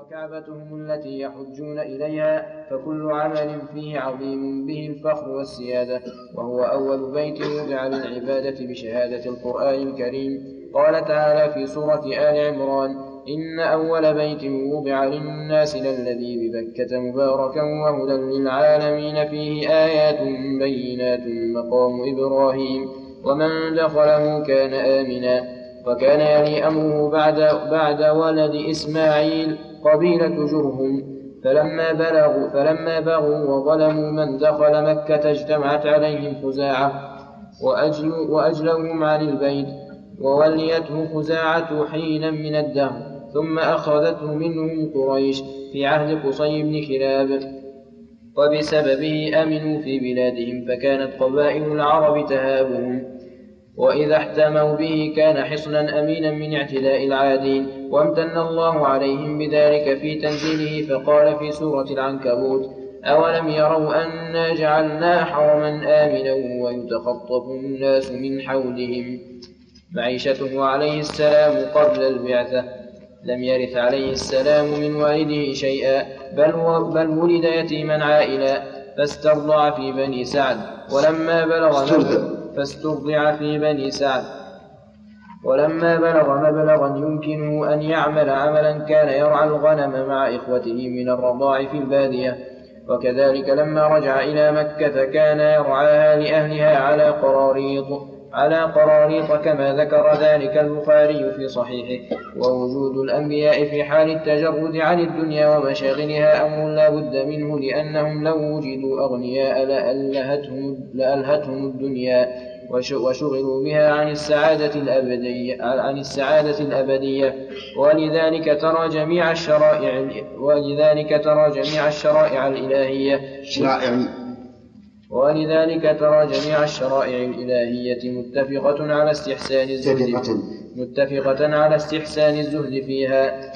وكعبتهم التي يحجون إليها فكل عمل فيه عظيم به الفخر والسيادة. وهو أول بيت وضع للعبادة بشهادة القرآن الكريم. قال تعالى في سورة آل عمران إن أول بيت وضع للناس للذي ببكة مباركا وهدى للعالمين فيه آيات بينات مقام إبراهيم. ومن دخله كان آمنا. وكان يلي أمره بعد, بعد ولد إسماعيل قبيلة جرهم فلما بلغوا فلما بغوا وظلموا من دخل مكة اجتمعت عليهم خزاعة وأجلوا وأجلوهم عن البيت ووليته خزاعة حينا من الدهر ثم أخذته منهم قريش في عهد قصي بن كلاب. وبسببه أمنوا في بلادهم فكانت قبائل العرب تهابهم وإذا احتموا به كان حصنا أمينا من اعتداء العادين. وامتن الله عليهم بذلك في تنزيله فقال في سورة العنكبوت أولم يروا أنا جعلنا حرما آمنا ويتخطف الناس من حولهم. معيشته عليه السلام قبل البعثة. لم يرث عليه السلام من والده شيئا بل, بل ولد يتيما عائلا فاسترضع في بني سعد. ولما بلغ فاسترضع في بني سعد. ولما بلغ مبلغا يمكنه أن يعمل عملا كان يرعى الغنم مع إخوته من الرضاع في البادية. وكذلك لما رجع إلى مكة كان يرعاها لأهلها على قراريط على قراريط كما ذكر ذلك البخاري في صحيحه. ووجود الأنبياء في حال التجرد عن الدنيا ومشاغلها أمر لا بد منه لأنهم لو وجدوا أغنياء لألهتهم, لألهتهم الدنيا. وشغلوا بها عن السعادة الأبدية عن السعادة الأبدية. ولذلك ترى جميع الشرائع ولذلك ترى جميع الشرائع الإلهية. شرائع ولذلك ترى جميع الشرائع الإلهية متفقة على استحسان الزهد. متفقة. على استحسان الزهد فيها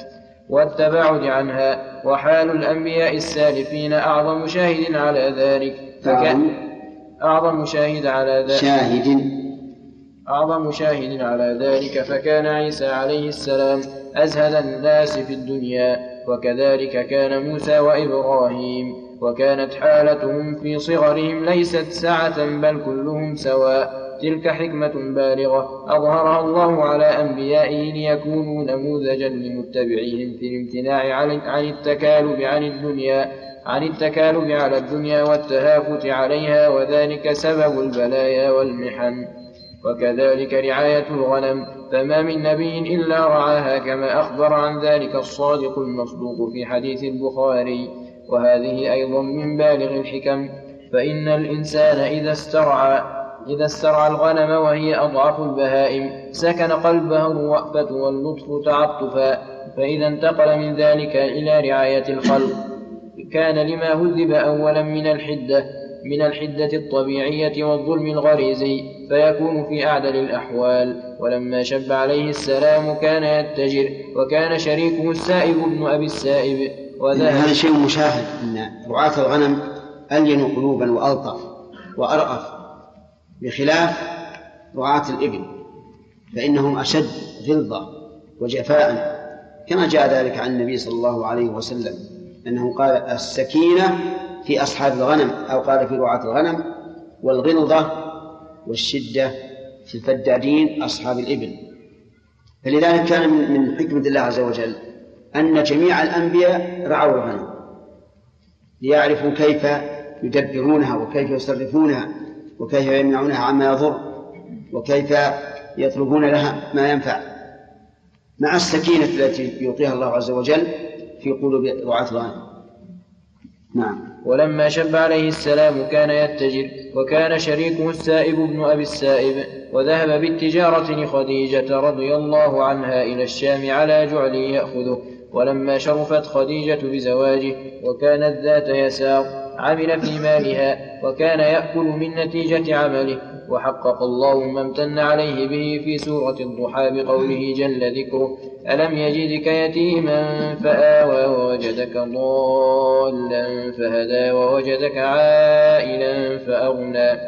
والتباعد عنها. وحال الأنبياء السالفين أعظم شاهد على ذلك. فكان أعظم شاهد على ذلك شاهد. أعظم شاهد على ذلك فكان عيسى عليه السلام أزهد الناس في الدنيا وكذلك كان موسى وإبراهيم وكانت حالتهم في صغرهم ليست سعة بل كلهم سواء. تلك حكمة بالغة أظهرها الله على أنبيائه ليكونوا نموذجا لمتبعيهم في الامتناع عن التكالب عن الدنيا. عن التكالب على الدنيا والتهافت عليها وذلك سبب البلايا والمحن. وكذلك رعاية الغنم فما من نبي إلا رعاها كما أخبر عن ذلك الصادق المصدوق في حديث البخاري. وهذه أيضا من بالغ الحكم. فإن الإنسان إذا استرعى إذا استرعى الغنم وهي أضعف البهائم سكن قلبه الرأفة واللطف تعطفا فإذا انتقل من ذلك إلى رعاية الخلق كان لما هذب أولا من الحدة من الحدة الطبيعية والظلم الغريزي فيكون في أعدل الأحوال. ولما شب عليه السلام كان يتجر وكان شريكه السائب ابن أبي السائب هذا شيء مشاهد أن رعاة الغنم ألين قلوبا وألطف وأرأف بخلاف رعاة الإبل فإنهم أشد غلظة وجفاء كما جاء ذلك عن النبي صلى الله عليه وسلم. أنه قال السكينة في أصحاب الغنم أو قال في رعاة الغنم والغلظة والشدة في الفدادين أصحاب الإبل. فلذلك كان من حكمة الله عز وجل أن جميع الأنبياء رعوا الغنم ليعرفوا كيف يدبرونها وكيف يصرفونها وكيف يمنعونها عما يضر وكيف يطلبون لها ما ينفع. مع السكينة التي يعطيها الله عز وجل في قلوب رعاة الغنم. نعم. ولما شب عليه السلام كان يتجر وكان شريكه السائب بن أبي السائب وذهب بالتجارة لخديجة رضي الله عنها إلى الشام على جعل يأخذه. ولما شرفت خديجة بزواجه وكانت ذات يسار عمل في مالها وكان يأكل من نتيجة عمله. وحقق الله ما امتن عليه به في سورة الضحى بقوله جل ذكره ألم يجدك يتيما فآوى ووجدك ضالا فهدى ووجدك عائلا فأغنى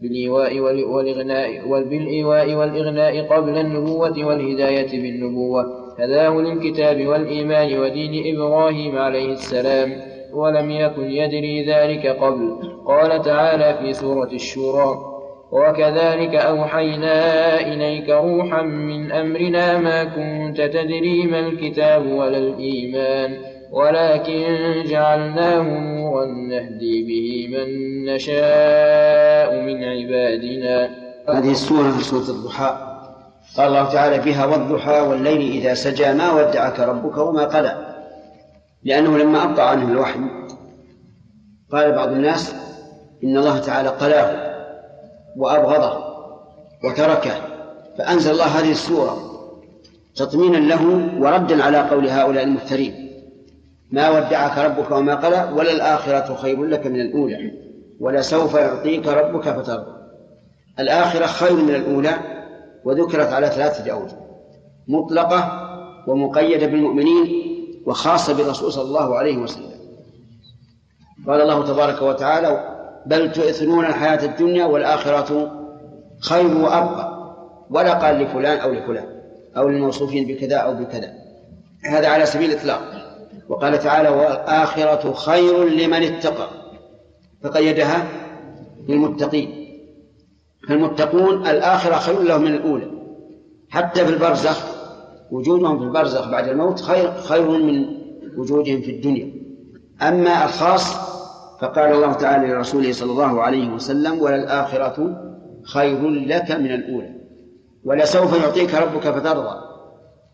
بالإيواء والإغناء بالإيواء والإغناء قبل النبوة والهداية بالنبوة. هداه للكتاب والإيمان ودين إبراهيم عليه السلام. ولم يكن يدري ذلك قبل. قال تعالى في سورة الشورى وكذلك أوحينا إليك روحا من أمرنا ما كنت تدري ما الكتاب ولا الإيمان ولكن جعلناه نورا نهدي به من نشاء من عبادنا. هذه السورة في سورة الضحى. قال الله تعالى فيها والضحى والليل إذا سجى ما ودعك ربك وما قلى. لأنه لما أبطأ عنه الوحي قال بعض الناس إن الله تعالى قلاه. وأبغضه وتركه فأنزل الله هذه السورة تطمينا له وردا على قول هؤلاء المفترين ما ودعك ربك وما قلى ولا الآخرة خير لك من الأولى ولسوف يعطيك ربك فترضى. الآخرة خير من الأولى وذكرت على ثلاثة أوجه مطلقة ومقيدة بالمؤمنين وخاصة بالرسول صلى الله عليه وسلم. قال الله تبارك وتعالى بل تؤثرون الحياة الدنيا والآخرة خير وأبقى. ولا قال لفلان أو لفلان أو للموصوفين بكذا أو بكذا. هذا على سبيل الإطلاق. وقال تعالى والآخرة خير لمن اتقى. فقيدها للمتقين. فالمتقون الآخرة خير لهم من الأولى. حتى في البرزخ وجودهم في البرزخ بعد الموت خير خير من وجودهم في الدنيا. أما الخاص فقال الله تعالى لرسوله صلى الله عليه وسلم وللآخرة خير لك من الأولى ولسوف يعطيك ربك فترضى.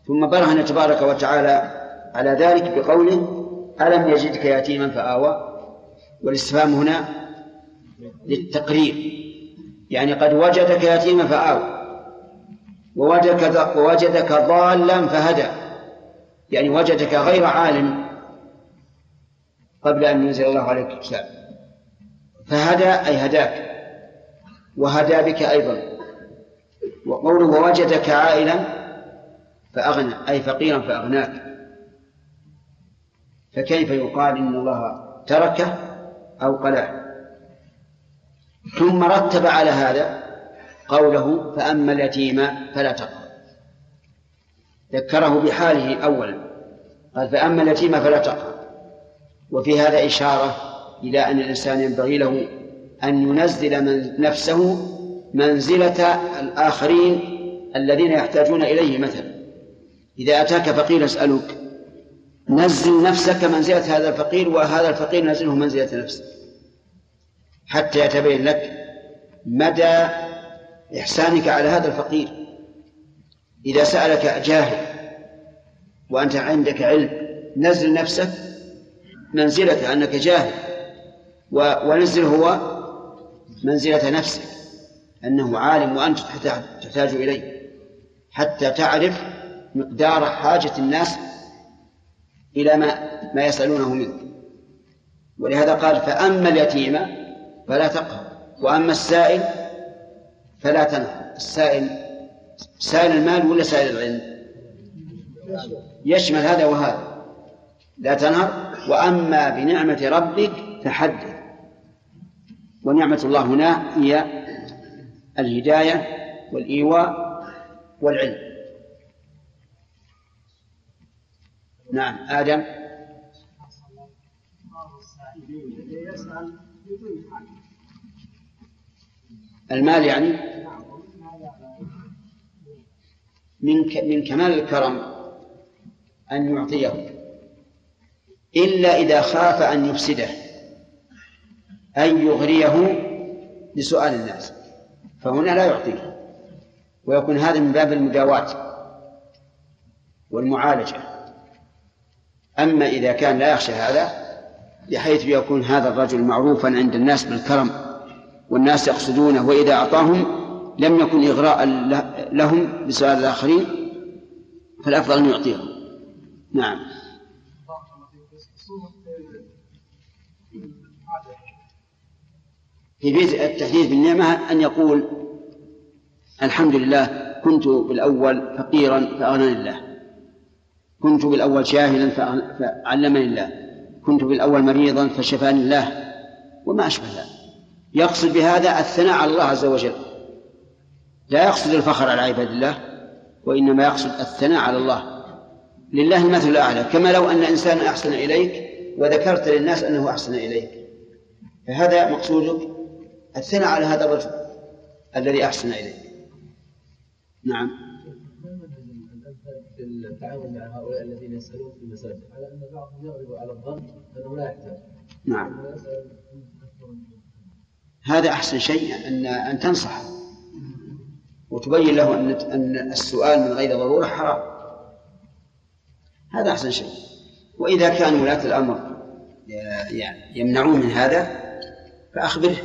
ثم برهن تبارك وتعالى على ذلك بقوله ألم يجدك يتيما فآوى؟ والاستفهام هنا للتقرير يعني قد وجدك يتيما فآوى ووجدك ووجدك ضالا فهدى يعني وجدك غير عالم قبل أن ينزل الله عليك الكتاب. فهدى أي هداك وهدى بك أيضا. وقوله ووجدك عائلا فأغنى أي فقيرا فأغناك. فكيف يقال إن الله تركه أو قلعه ثم رتب على هذا قوله فأما اليتيم فلا تقهر. ذكره بحاله أولا قال فأما اليتيم فلا تقهر. وفي هذا إشارة إلى أن الإنسان ينبغي له أن ينزل من نفسه منزلة الآخرين الذين يحتاجون إليه مثلا. إذا أتاك فقير يسألك نزل نفسك منزلة هذا الفقير وهذا الفقير نزله منزلة نفسه حتى يتبين لك مدى إحسانك على هذا الفقير. إذا سألك جاهل وأنت عندك علم نزل نفسك منزلة أنك جاهل. ونزل هو منزلة نفسك أنه عالم وأنت تحتاج إليه. حتى تعرف مقدار حاجة الناس إلى ما ما يسألونه منك. ولهذا قال فأما اليتيم فلا تقهر وأما السائل فلا تنهر. السائل سائل المال ولا سائل العلم؟ يشمل هذا وهذا. لا تنهر. وأما بنعمة ربك فحدث. ونعمة الله هنا هي الهداية والإيواء والعلم. نعم آدم. المال يعني؟ من من كمال الكرم أن يعطيه. إلا إذا خاف أن يفسده أن يغريه لسؤال الناس فهنا لا يعطيه ويكون هذا من باب المداواة والمعالجة. أما إذا كان لا يخشى هذا بحيث يكون هذا الرجل معروفا عند الناس بالكرم والناس يقصدونه وإذا أعطاهم لم يكن إغراء لهم بسؤال الآخرين فالأفضل أن يعطيهم. نعم. في التحديث بالنعمة أن يقول الحمد لله كنت بالأول فقيرا فأغناني الله. كنت بالأول جاهلا فعلمني الله. كنت بالأول مريضا فشفاني الله. وما أشبه ذلك. يقصد بهذا الثناء على الله عز وجل. لا يقصد الفخر على عباد الله وإنما يقصد الثناء على الله. لله المثل الأعلى كما لو أن إنسانا أحسن إليك وذكرت للناس أنه أحسن إليك. فهذا مقصودك؟ الثناء على هذا الرجل الذي أحسن إليك. نعم. التعامل مع هؤلاء الذين يسألون في المساجد على أن بعضهم يغلب على الظن أنه لا يحتاج نعم. هذا أحسن شيء أن أن تنصحه. وتبين له أن أن السؤال من غير ضرورة حرام. هذا أحسن شيء. وإذا كان ولاة الأمر يعني يمنعون من هذا فأخبره.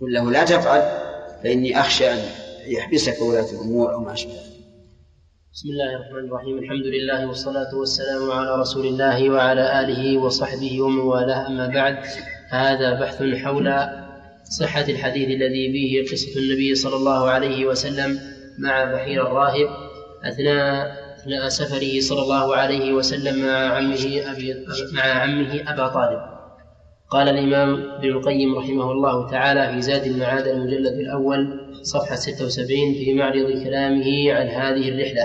قل له لا تفعل فإني أخشى أن يحبسك ولاة الأمور أو ما أشبه بسم الله الرحمن الرحيم. الحمد لله والصلاة والسلام على رسول الله وعلى آله وصحبه ومن والاه. أما بعد هذا بحث حول صحة الحديث الذي فيه قصة النبي صلى الله عليه وسلم مع بحير الراهب أثناء أثناء سفره صلى الله عليه وسلم مع عمه أبي مع عمه أبا طالب. قال الإمام ابن القيم رحمه الله تعالى في زاد المعاد المجلد الأول صفحة 76 في معرض كلامه عن هذه الرحلة.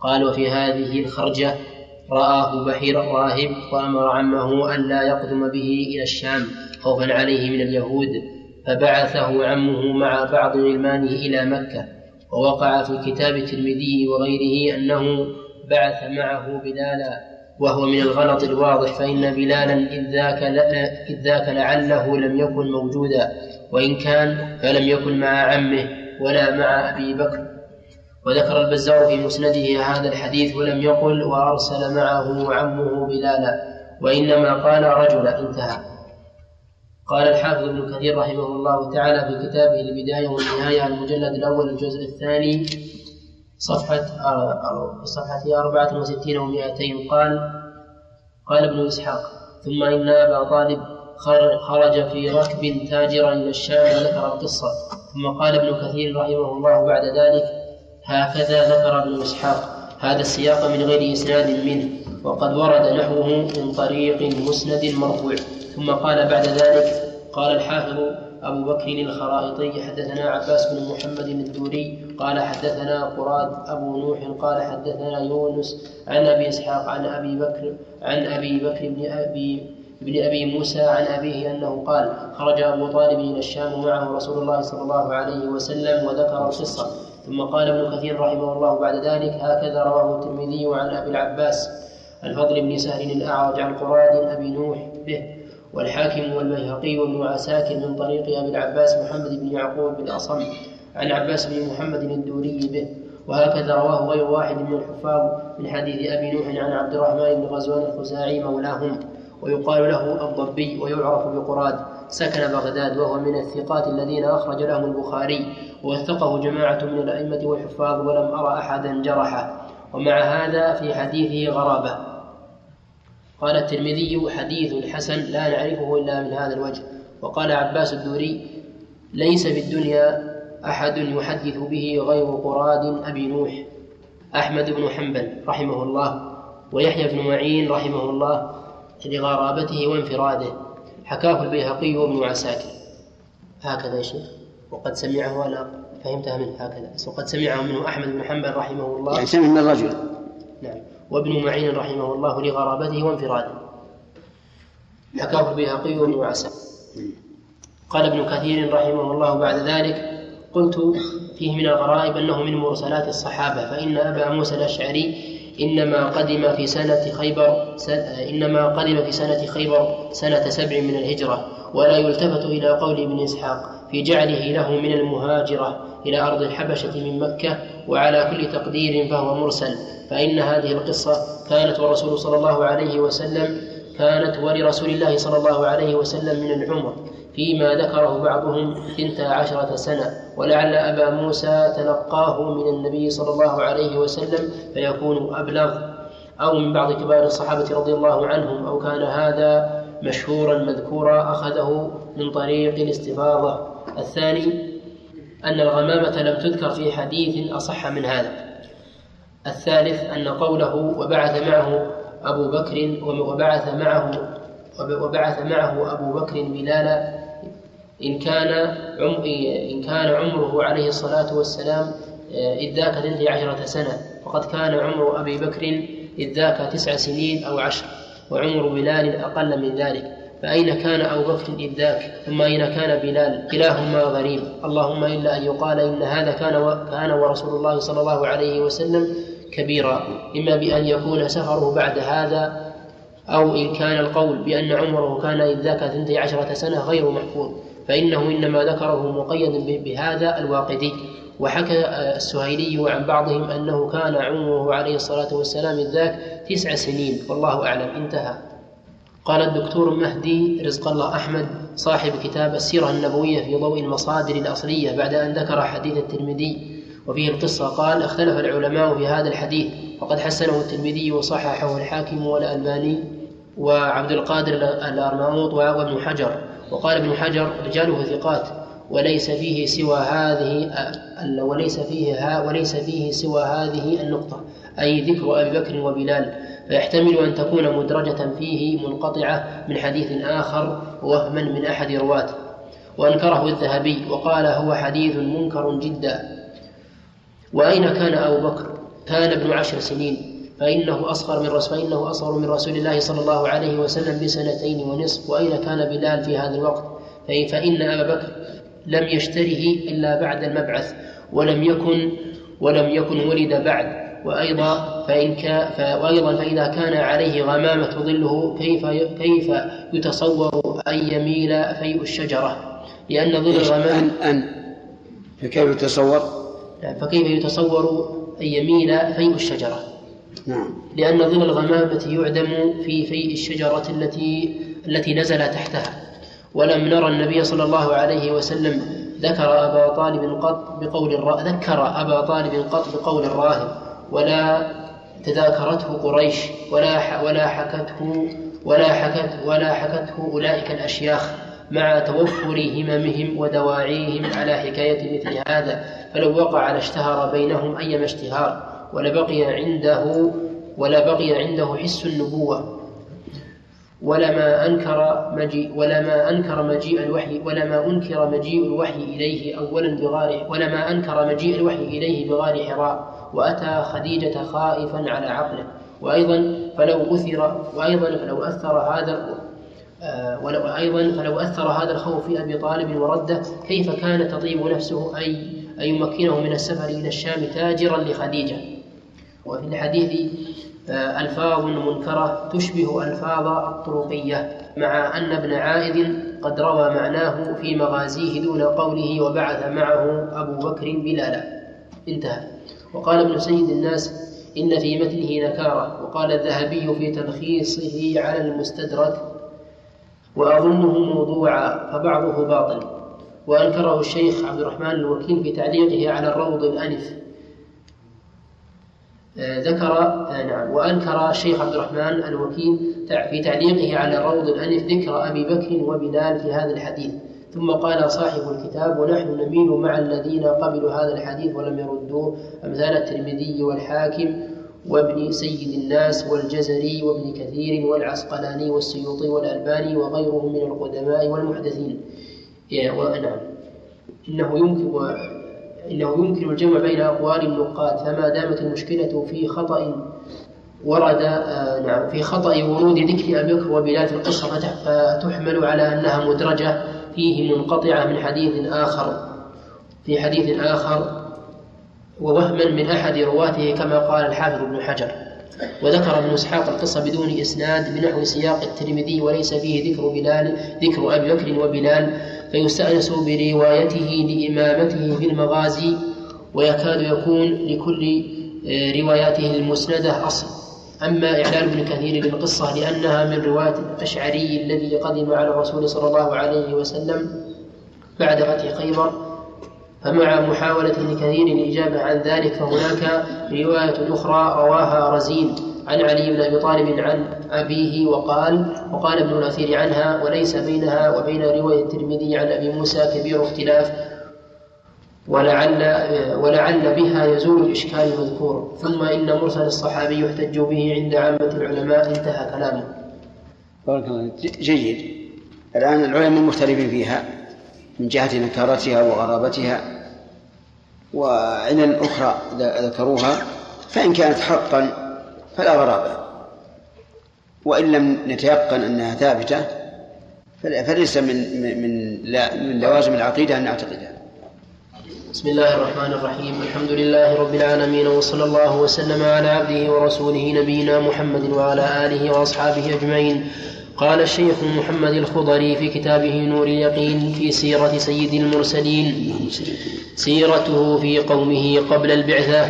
قال وفي هذه الخرجة رآه بحير الراهب وأمر عمه أن لا يقدم به إلى الشام خوفا عليه من اليهود فبعثه عمه مع بعض غلمانه إلى مكة. ووقع في كتاب الترمذي وغيره أنه بعث معه بلالا وهو من الغلط الواضح فإن بلالا إذ ذاك, إذ ذاك لعله لم يكن موجودا وإن كان فلم يكن مع عمه ولا مع أبي بكر. وذكر البزار في مسنده هذا الحديث ولم يقل وأرسل معه عمه بلالا وإنما قال رجل انتهى. قال الحافظ ابن كثير رحمه الله تعالى في كتابه البداية والنهاية المجلد الأول الجزء الثاني صفحة صفحة أربعة وستين ومائتين قال قال ابن إسحاق ثم إن أبا طالب خرج في ركب تاجرا إلى الشام وذكر القصة. ثم قال ابن كثير رحمه الله بعد ذلك هكذا ذكر ابن إسحاق هذا السياق من غير إسناد منه وقد ورد نحوه من طريق مسند مرفوع. ثم قال بعد ذلك قال الحافظ أبو بكر الخرائطي حدثنا عباس بن محمد الدوري قال حدثنا قراد أبو نوح قال حدثنا يونس عن أبي إسحاق عن أبي بكر عن أبي بكر بن أبي بن أبي موسى عن أبيه أنه قال خرج أبو طالب إلى الشام معه رسول الله صلى الله عليه وسلم وذكر القصة. ثم قال ابن كثير رحمه الله بعد ذلك هكذا رواه الترمذي عن أبي العباس الفضل بن سهل الأعرج عن قراد أبي نوح به. والحاكم والبيهقي وابن عساكر من طريق أبي العباس محمد بن يعقوب بن أصم عن عباس بن محمد الدوري به. وهكذا رواه غير واحد من الحفاظ من حديث أبي نوح عن عبد الرحمن بن غزوان الخزاعي مولاهم. ويقال له الضبي ويعرف بقراد. سكن بغداد وهو من الثقات الذين أخرج لهم البخاري. ووثقه جماعة من الأئمة والحفاظ ولم أرى أحدا جرحه. ومع هذا في حديثه غرابة. قال الترمذي حديث حسن لا نعرفه إلا من هذا الوجه. وقال عباس الدوري ليس في الدنيا أحد يحدث به غير قراد أبي نوح أحمد بن حنبل رحمه الله ويحيى بن معين رحمه الله لغرابته وانفراده. حكاه البيهقي وابن عساكر. هكذا يا شيخ. وقد سمعه أنا فهمتها منه هكذا. وقد سمعه منه أحمد بن حنبل رحمه الله. يعني سمع من الرجل. وابن معين رحمه الله لغرابته وانفراده. حكاه البيهقي وابن عسى. قال ابن كثير رحمه الله بعد ذلك قلت فيه من الغرائب أنه من مرسلات الصحابة فإن أبا موسى الأشعري إنما قدم في سنة خيبر إنما قدم في سنة خيبر سنة سبع من الهجرة ولا يلتفت إلى قول ابن إسحاق. في جعله له من المهاجرة إلى أرض الحبشة من مكة وعلى كل تقدير فهو مرسل. فإن هذه القصة كانت والرسول صلى الله عليه وسلم كانت ولرسول الله صلى الله عليه وسلم من العمر فيما ذكره بعضهم ثنتا عشرة سنة. ولعل أبا موسى تلقاه من النبي صلى الله عليه وسلم فيكون أبلغ. أو من بعض كبار الصحابة رضي الله عنهم أو كان هذا مشهورا مذكورا أخذه من طريق الاستفاضة. الثاني أن الغمامة لم تذكر في حديث أصح من هذا. الثالث أن قوله وبعث معه أبو بكر وبعث معه وبعث معه أبو بكر بلالا إن كان إن كان عمره عليه الصلاة والسلام إذ ذاك اثنتي عشرة سنة وقد كان عمر أبي بكر إذ ذاك تسع سنين أو عشر وعمر بلال أقل من ذلك. فأين كان أبو بكر إذ ذاك ثم أين كان بلال؟ كلاهما غريب. اللهم إلا أن يقال إن هذا كان. كان ورسول الله صلى الله عليه وسلم كبيرا. إما بأن يكون سفره بعد هذا أو إن كان القول بأن عمره كان إذ ذاك ثنتي عشرة سنة غير محفوظ. فإنه إنما ذكره مقيدا بهذا الواقدي. وحكى السهيلي عن بعضهم أنه كان عمره عليه الصلاة والسلام إذ ذاك تسع سنين. والله أعلم. انتهى. قال الدكتور مهدي رزق الله أحمد صاحب كتاب السيرة النبوية في ضوء المصادر الأصلية بعد أن ذكر حديث الترمذي. وفيه القصة قال اختلف العلماء في هذا الحديث وقد حسنه الترمذي وصححه الحاكم والألباني وعبد القادر الأرناؤوط وابن حجر. وقال ابن حجر رجاله ثقات وليس فيه سوى هذه وليس فيه وليس فيه سوى هذه النقطة أي ذكر أبي بكر وبلال. فيحتمل أن تكون مدرجة فيه منقطعة من حديث آخر وهما من أحد رواته وأنكره الذهبي وقال هو حديث منكر جدا. وأين كان أبو بكر؟ كان ابن عشر سنين. فإنه أصغر من رسول فإنه أصغر من رسول الله صلى الله عليه وسلم بسنتين ونصف. وأين كان بلال في هذا الوقت؟ فإن أبا بكر لم يشتره إلا بعد المبعث ولم يكن ولم يكن ولد بعد. وأيضا فإن كان وأيضا فإذا كان عليه غمامة تظله كيف كيف يتصور أن يميل فيء الشجرة؟ لأن ظل الغمام أن أن. فكيف يتصور؟ فكيف يتصور أن يميل فيء الشجرة؟ نعم. لأن ظل الغمامة يعدم في فيء الشجرة التي التي نزل تحتها. ولم نرى النبي صلى الله عليه وسلم ذكر أبا طالب قط بقول الرا... ذكر أبا طالب قط بقول الراهب. ولا تذاكرته قريش ولا ولا حكته ولا حكت ولا حكته أولئك الأشياخ مع توفر هممهم ودواعيهم على حكاية مثل هذا. فلو وقع لاشتهر بينهم أيما اشتهار ولبقي عنده ولبقي عنده حس النبوة ولما أنكر مجيء ولما أنكر مجيء الوحي ولما أنكر مجيء الوحي إليه أولا بغار ولما أنكر مجيء الوحي إليه بغار حراء. وأتى خديجة خائفا على عقله. وأيضا فلو أثر وأيضا فلو أثر هذا آه، ولو أيضا فلو أثر هذا الخوف في أبي طالب ورده كيف كان تطيب نفسه؟ أي أن يمكنه من السفر إلى الشام تاجرا لخديجة. وفي الحديث آه، ألفاظ منكرة تشبه ألفاظ الطرقية مع أن ابن عائذ قد روى معناه في مغازيه دون قوله وبعث معه أبو بكر بلالا. انتهى. وقال ابن سيد الناس إن في متنه نكارة وقال الذهبي في تلخيصه على المستدرك وأظنه موضوعا فبعضه باطل وأنكره الشيخ عبد الرحمن الوكيل في تعليقه على الروض الأنف. آه، ذكر آه، نعم وأنكر الشيخ عبد الرحمن الوكيل في تعليقه على الروض الأنف ذكر أبي بكر وبلال في هذا الحديث. ثم قال صاحب الكتاب ونحن نميل مع الذين قبلوا هذا الحديث ولم يردوه أمثال الترمذي والحاكم وابن سيد الناس والجزري وابن كثير والعسقلاني والسيوطي والألباني وغيرهم من القدماء والمحدثين. نعم. إنه يمكن إنه يمكن الجمع بين أقوال النقاد فما دامت المشكلة في خطأ ورد آه، نعم في خطأ ورود ذكر أبي بكر وبلال في القصة فتحمل على أنها مدرجة. فيه منقطعة من حديث آخر في حديث آخر ووهما من أحد رواته كما قال الحافظ ابن حجر. وذكر ابن إسحاق القصة بدون إسناد بنحو سياق الترمذي وليس فيه ذكر بلال ذكر أبي بكر وبلال فيستأنس بروايته لإمامته في المغازي ويكاد يكون لكل آه، رواياته المسندة أصل. أما إعلان ابن كثير للقصه لأنها من رواية الأشعري الذي قدم على الرسول صلى الله عليه وسلم بعد فتح خيبر فمع محاولة ابن كثير الإجابة عن ذلك فهناك رواية أخرى رواها رزين عن علي بن أبي طالب عن أبيه وقال وقال ابن الأثير عنها وليس بينها وبين رواية الترمذي عن أبي موسى كبير اختلاف ولعل ولعل بها يزول الإشكال المذكور. ثم إن مرسل الصحابي يحتج به عند عامة العلماء انتهى كلامه. بارك الله جيد. الآن العلماء مختلفين فيها من جهة نكارتها وغرابتها. وعلل أخرى ذكروها فإن كانت حقا فلا غرابة. وإن لم نتيقن أنها ثابتة فليس من من من لوازم العقيدة أن نعتقدها. بسم الله الرحمن الرحيم. الحمد لله رب العالمين وصلى الله وسلم على عبده ورسوله نبينا محمد وعلى آله وأصحابه أجمعين. قال الشيخ محمد الخضري في كتابه نور اليقين في سيرة سيد المرسلين. سيرته في قومه قبل البعثة.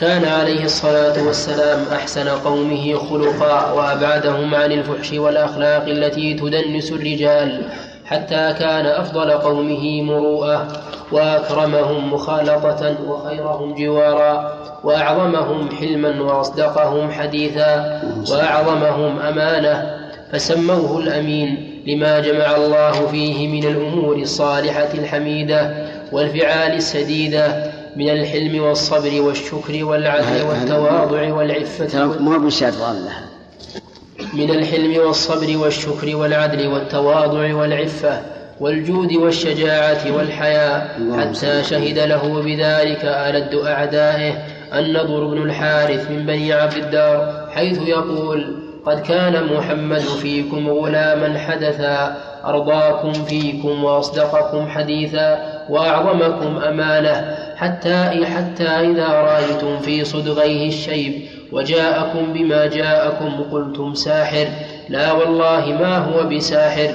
كان عليه الصلاة والسلام أحسن قومه خلقا وأبعدهم عن الفحش والأخلاق التي تدنس الرجال. حتى كان أفضل قومه مروءة وأكرمهم مخالطة وخيرهم جوارا وأعظمهم حلما وأصدقهم حديثا وأعظمهم أمانة فسموه الأمين لما جمع الله فيه من الأمور الصالحة الحميدة والفعال السديدة من الحلم والصبر والشكر والعدل والتواضع والعفة ما بشهادة الله من الحلم والصبر والشكر والعدل والتواضع والعفة والجود والشجاعة والحياء حتى شهد له بذلك ألد أعدائه النضر بن الحارث من بني عبد الدار حيث يقول قد كان محمد فيكم غلاما حدثا أرضاكم فيكم وأصدقكم حديثا وأعظمكم أمانة حتى حتى إذا رأيتم في صدغيه الشيب وجاءكم بما جاءكم قلتم ساحر لا والله ما هو بساحر.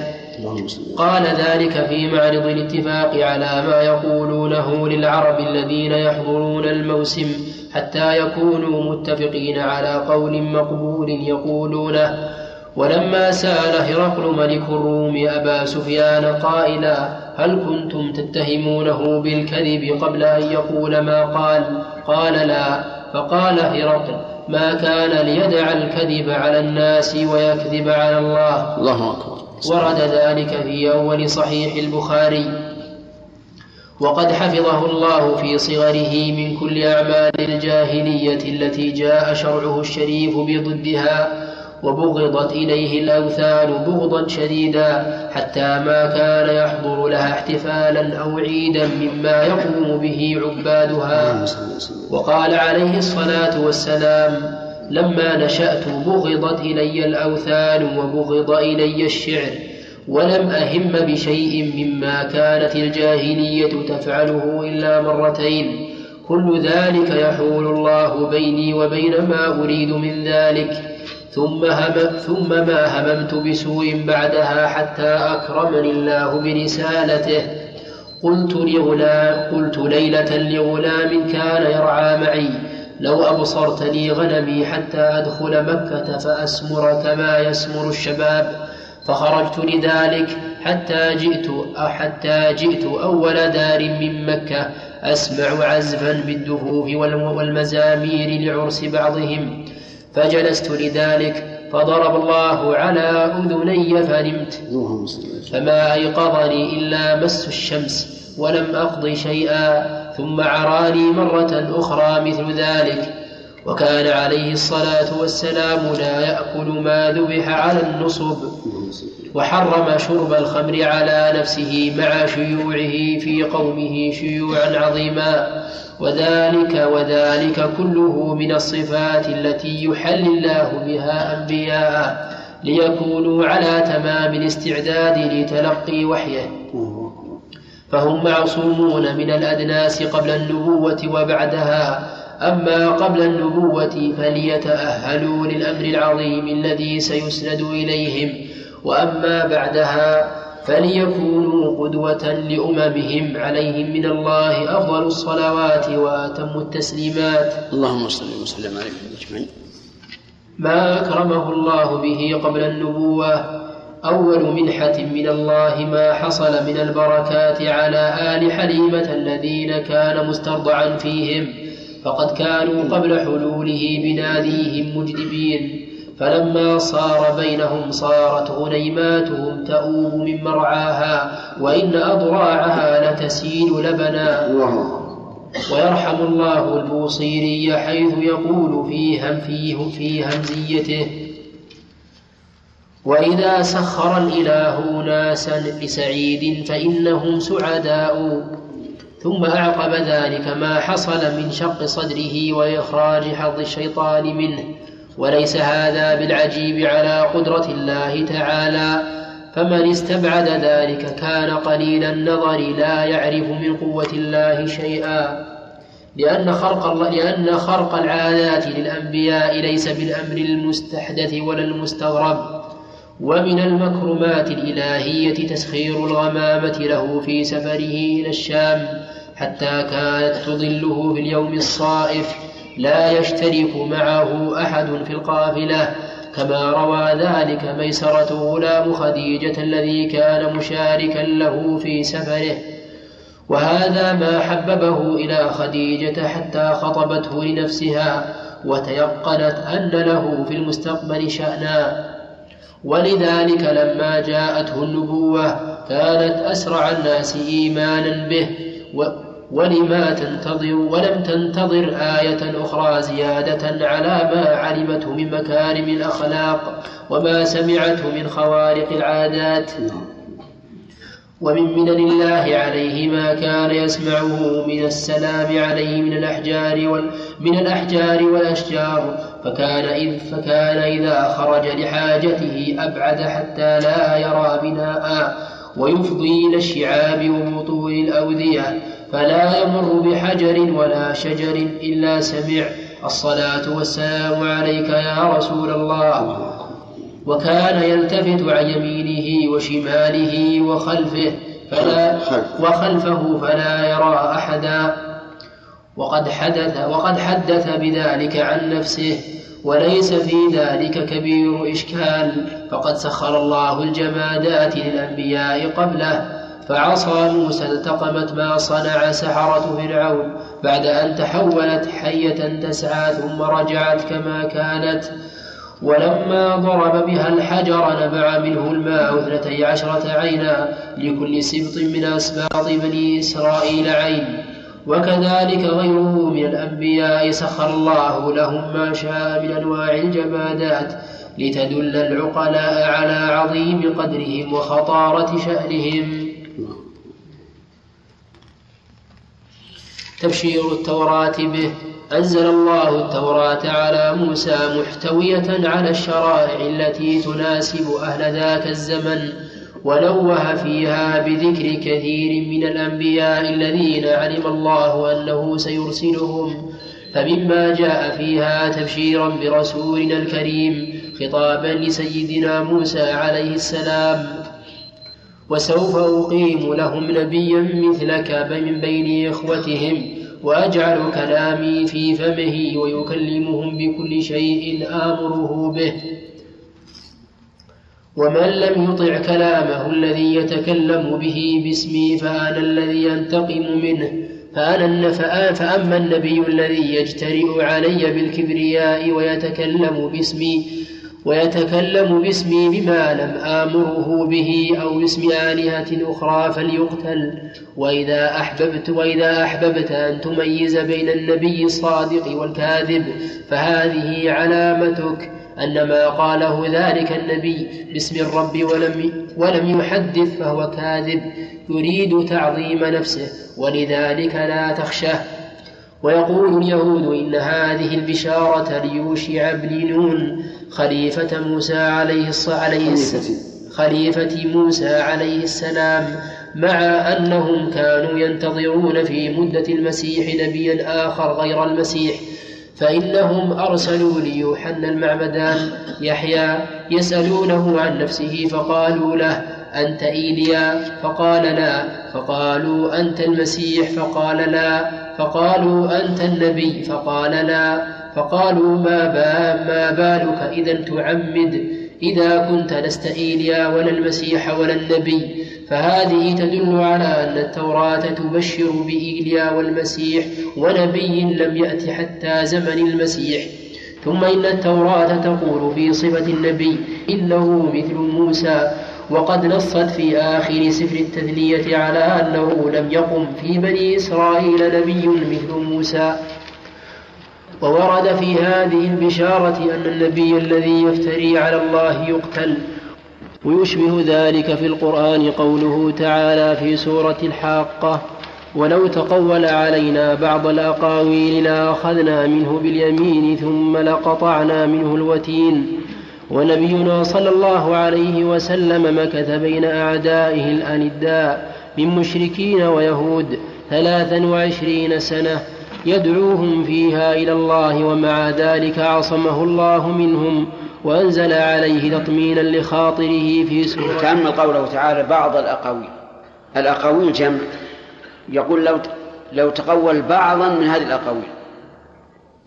قال ذلك في معرض الاتفاق على ما يقولونه للعرب الذين يحضرون الموسم حتى يكونوا متفقين على قول مقبول يقولونه. ولما سأل هرقل ملك الروم أبا سفيان قائلا هل كنتم تتهمونه بالكذب قبل أن يقول ما قال؟ قال لا. فقال هرقل ما كان ليدع الكذب على الناس ويكذب على الله. الله أكبر. ورد ذلك في أول صحيح البخاري. وقد حفظه الله في صغره من كل أعمال الجاهلية التي جاء شرعه الشريف بضدها. وبغضت إليه الأوثان بغضا شديدا حتى ما كان يحضر لها احتفالا أو عيدا مما يقوم به عبادها. وقال عليه الصلاة والسلام لما نشأت بغضت إلي الأوثان وبغض إلي الشعر ولم أهم بشيء مما كانت الجاهلية تفعله إلا مرتين. كل ذلك يحول الله بيني وبين ما أريد من ذلك. ثم, هم ثم ما هممت بسوء بعدها حتى أكرمني الله برسالته. قلت لغلام قلت ليلة لغلام كان يرعى معي. لو أبصرت لي غنمي حتى أدخل مكة فأسمر كما يسمر الشباب. فخرجت لذلك حتى جئت حتى جئت أول دار من مكة. أسمع عزفا بالدفوف والمزامير لعرس بعضهم. فجلست لذلك فضرب الله على أذني فنمت. فما أيقظني إلا مس الشمس ولم أقض شيئا ثم عراني مرة أخرى مثل ذلك. وكان عليه الصلاة والسلام لا يأكل ما ذبح على النصب. وحرم شرب الخمر على نفسه مع شيوعه في قومه شيوعا عظيما. وذلك وذلك كله من الصفات التي يحل الله بها أنبياء ليكونوا على تمام الاستعداد لتلقي وحيه. فهم معصومون من الأدناس قبل النبوة وبعدها. أما قبل النبوة فليتأهلوا للأمر العظيم الذي سيسند إليهم وأما بعدها فليكونوا قدوة لأممهم عليهم من الله أفضل الصلوات وأتم التسليمات. اللهم صل وسلم عليه أجمعين. ما أكرمه الله به قبل النبوة أول منحة من الله ما حصل من البركات على آل حليمة الذين كان مسترضعا فيهم. فقد كانوا قبل حلوله بناديهم مجدبين. فلما صار بينهم صارت غنيماتهم تؤوب من مرعاها وإن أضراعها لتسيل لبنا. ويرحم الله البوصيري حيث يقول في هم فيه في همزيته وإذا سخر الإله ناسا لسعيد فإنهم سعداء. ثم أعقب ذلك ما حصل من شق صدره وإخراج حظ الشيطان منه. وليس هذا بالعجيب على قدرة الله تعالى. فمن استبعد ذلك كان قليل النظر لا يعرف من قوة الله شيئا. لأن خرق لأن خرق العادات للأنبياء ليس بالأمر المستحدث ولا المستغرب ومن المكرمات الإلهية تسخير الغمامة له في سفره إلى الشام. حتى كانت تظله في اليوم الصائف لا يشترك معه أحد في القافلة. كما روى ذلك ميسرة غلام خديجة الذي كان مشاركا له في سفره. وهذا ما حببه إلى خديجة حتى خطبته لنفسها وتيقنت أن له في المستقبل شأنا. ولذلك لما جاءته النبوة كانت أسرع الناس إيمانا به ولما تنتظر ولم تنتظر آية أخرى زيادة على ما علمته من مكارم الأخلاق وما سمعته من خوارق العادات. ومن منن الله عليه ما كان يسمعه من السلام عليه من الأحجار وال من الأحجار والأشجار. فكان إذ فكان إذا خرج لحاجته أبعد حتى لا يرى بناء. ويفضي إلى الشعاب وبطون الأودية فلا يمر بحجر ولا شجر إلا سمع. الصلاة والسلام عليك يا رسول الله. وكان يلتفت عن يمينه وشماله وخلفه فلا وخلفه فلا يرى أحدا. وقد حدث وقد حدث بذلك عن نفسه وليس في ذلك كبير إشكال. فقد سخر الله الجمادات للأنبياء قبله. فعصى موسى التقمت ما صنع سحرة فرعون بعد أن تحولت حية تسعى ثم رجعت كما كانت. ولما ضرب بها الحجر نبع منه الماء اثنتي عشرة عينا لكل سبط من أسباط بني إسرائيل عين. وكذلك غيره من الأنبياء سخر الله لهم ما شاء من أنواع الجمادات لتدل العقلاء على عظيم قدرهم وخطارة شأنهم. تبشير التوراة به. أنزل الله التوراة على موسى محتوية على الشرائع التي تناسب أهل ذاك الزمن ونوه فيها بذكر كثير من الأنبياء الذين علم الله أنه سيرسلهم. فمما جاء فيها تبشيرا برسولنا الكريم خطابا لسيدنا موسى عليه السلام. وسوف أقيم لهم نبيا مثلك من بين إخوتهم وأجعل كلامي في فمه ويكلمهم بكل شيء آمره به. ومن لم يطع كلامه الذي يتكلم به باسمي فأنا الذي ينتقم منه. فأنا فأما النبي الذي يجترئ علي بالكبرياء ويتكلم باسمي ويتكلم باسمي بما لم آمره به أو باسم آلهة أخرى فليقتل. وإذا أحببت وإذا أحببت أن تميز بين النبي الصادق والكاذب فهذه علامتك أن ما قاله ذلك النبي باسم الرب ولم ولم يحدث فهو كاذب يريد تعظيم نفسه ولذلك لا تخشه. ويقول اليهود إن هذه البشارة ليوشع بن نون خليفة موسى عليه عليه خليفة موسى عليه السلام مع أنهم كانوا ينتظرون في مدة المسيح نبيا آخر غير المسيح فإنهم أرسلوا ليوحنا المعمدان يحيى يسألونه عن نفسه فقالوا له أنت إيليا؟ فقال لا. فقالوا أنت المسيح؟ فقال لا. فقالوا أنت النبي؟ فقال لا. فقالوا ما, با ما بالك إذا تعمد؟ إذا كنت لست إيليا ولا المسيح ولا النبي فهذه تدل على أن التوراة تبشر بإيليا والمسيح ونبي لم يأت حتى زمن المسيح. ثم إن التوراة تقول في صفة النبي إنه مثل موسى وقد نصت في آخر سفر التثنية على أنه لم يقم في بني إسرائيل نبي مثل موسى. وورد في هذه البشارة أن النبي الذي يفتري على الله يقتل ويشبه ذلك في القرآن قوله تعالى في سورة الحاقة ولو تقول علينا بعض الأقاويل لأخذنا منه باليمين ثم لقطعنا منه الوتين ونبينا صلى الله عليه وسلم مكث بين أعدائه الأنداء من مشركين ويهود ثلاثا وعشرين سنة يدعوهم فيها إلى الله ومع ذلك عصمه الله منهم وأنزل عليه تطمينا لخاطره في سورة تأمل قوله تعالى بعض الأقاويل. الأقاويل جمع. يقول لو لو تقول بعضا من هذه الأقاويل.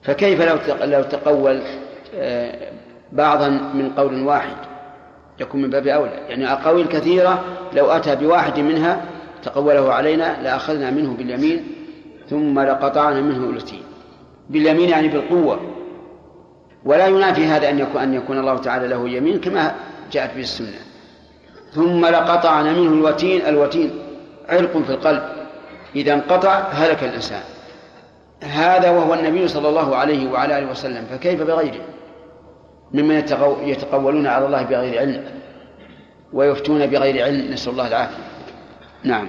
فكيف لو لو تقول آه، بعضا من قول واحد؟ يكون من باب أولى. يعني أقاويل كثيرة لو أتى بواحد منها تقوله علينا لأخذنا منه باليمين ثم لقطعنا منه التين باليمين يعني بالقوة. ولا ينافي هذا أن يكون أن يكون الله تعالى له يمين كما جاءت به السنة. ثم لقطعنا منه الوتين الوتين عرق في القلب. إذا انقطع هلك الإنسان. هذا وهو النبي صلى الله عليه وعلى آله وسلم. فكيف بغيره؟ ممن يتقولون على الله بغير علم. ويفتون بغير علم. نسأل الله العافية. نعم.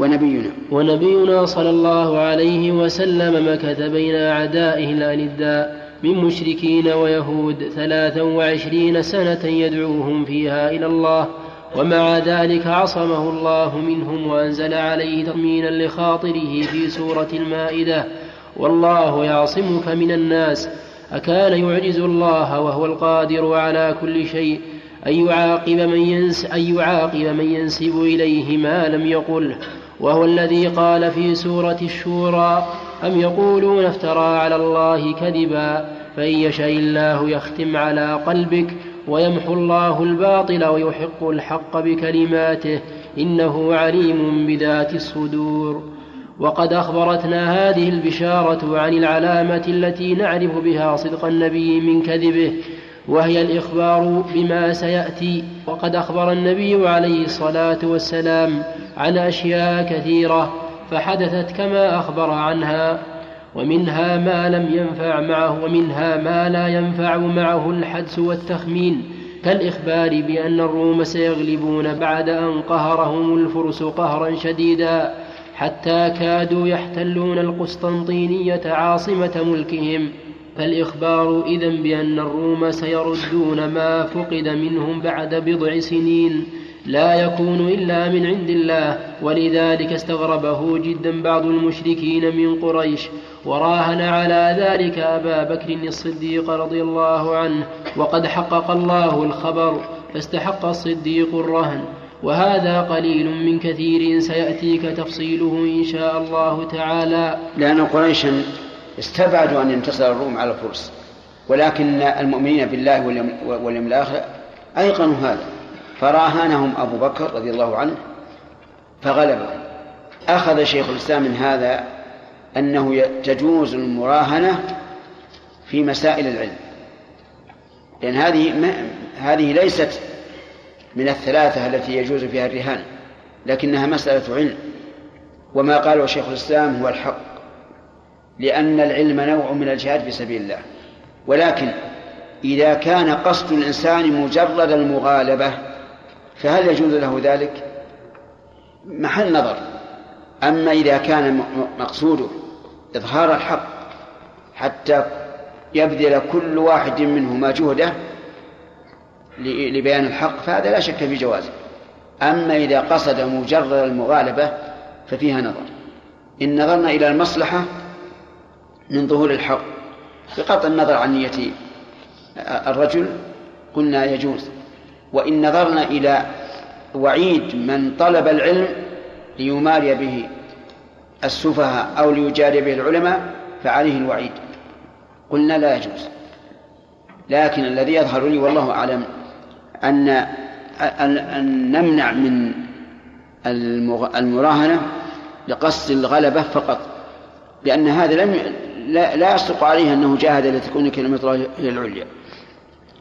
ونبينا. ونبينا صلى الله عليه وسلم مكث بين أعدائه الألداء من مشركين ويهود ثلاثا وعشرين سنة يدعوهم فيها إلى الله ومع ذلك عصمه الله منهم وأنزل عليه تطمينا لخاطره في سورة المائدة والله يعصمك من الناس أكان يعجز الله وهو القادر على كل شيء أن يعاقب من ينس أن يعاقب من ينسب إليه ما لم يقله وهو الذي قال في سورة الشورى أم يقولون افترى على الله كذبا؟ فإن يشاء الله يختم على قلبك ويمحو الله الباطل ويحق الحق بكلماته إنه عليم بذات الصدور. وقد أخبرتنا هذه البشارة عن العلامة التي نعرف بها صدق النبي من كذبه وهي الإخبار بما سيأتي. وقد أخبر النبي عليه الصلاة والسلام عن أشياء كثيرة فحدثت كما أخبر عنها ومنها ما لم ينفع معه ومنها ما لا ينفع معه الحدس والتخمين كالإخبار بأن الروم سيغلبون بعد أن قهرهم الفرس قهرا شديدا حتى كادوا يحتلون القسطنطينية عاصمة ملكهم فالإخبار إذن بأن الروم سيردون ما فقد منهم بعد بضع سنين. لا يكون إلا من عند الله. ولذلك استغربه جدا بعض المشركين من قريش وراهن على ذلك أبا بكر الصديق رضي الله عنه وقد حقق الله الخبر فاستحق الصديق الرهن. وهذا قليل من كثير سيأتيك تفصيله إن شاء الله تعالى. لأن قريشا استبعدوا أن ينتصر الروم على الفرس ولكن المؤمنين بالله واليوم الآخر أيقنوا هذا. فراهنهم أبو بكر رضي الله عنه فغلبهم أخذ شيخ الإسلام من هذا أنه تجوز المراهنة في مسائل العلم. لأن هذه هذه ليست من الثلاثة التي يجوز فيها الرهان لكنها مسألة علم وما قاله شيخ الإسلام هو الحق لأن العلم نوع من الجهاد في سبيل الله. ولكن إذا كان قصد الإنسان مجرد المغالبة فهل يجوز له ذلك؟ محل نظر. أما إذا كان مقصوده إظهار الحق حتى يبذل كل واحد منهما جهده لبيان الحق فهذا لا شك في جوازه. أما إذا قصد مجرد المغالبة ففيها نظر. إن نظرنا إلى المصلحة من ظهور الحق. بقطع النظر عن نية الرجل قلنا يجوز. وإن نظرنا إلى وعيد من طلب العلم ليماري به السفهاء أو ليجاري به العلماء فعليه الوعيد. قلنا لا يجوز. لكن الذي يظهر لي والله أعلم أن أن نمنع من المراهنة لقصد الغلبة فقط لأن هذا لم لا, لا يصدق عليه أنه جاهد لتكون كلمة الله هي العليا.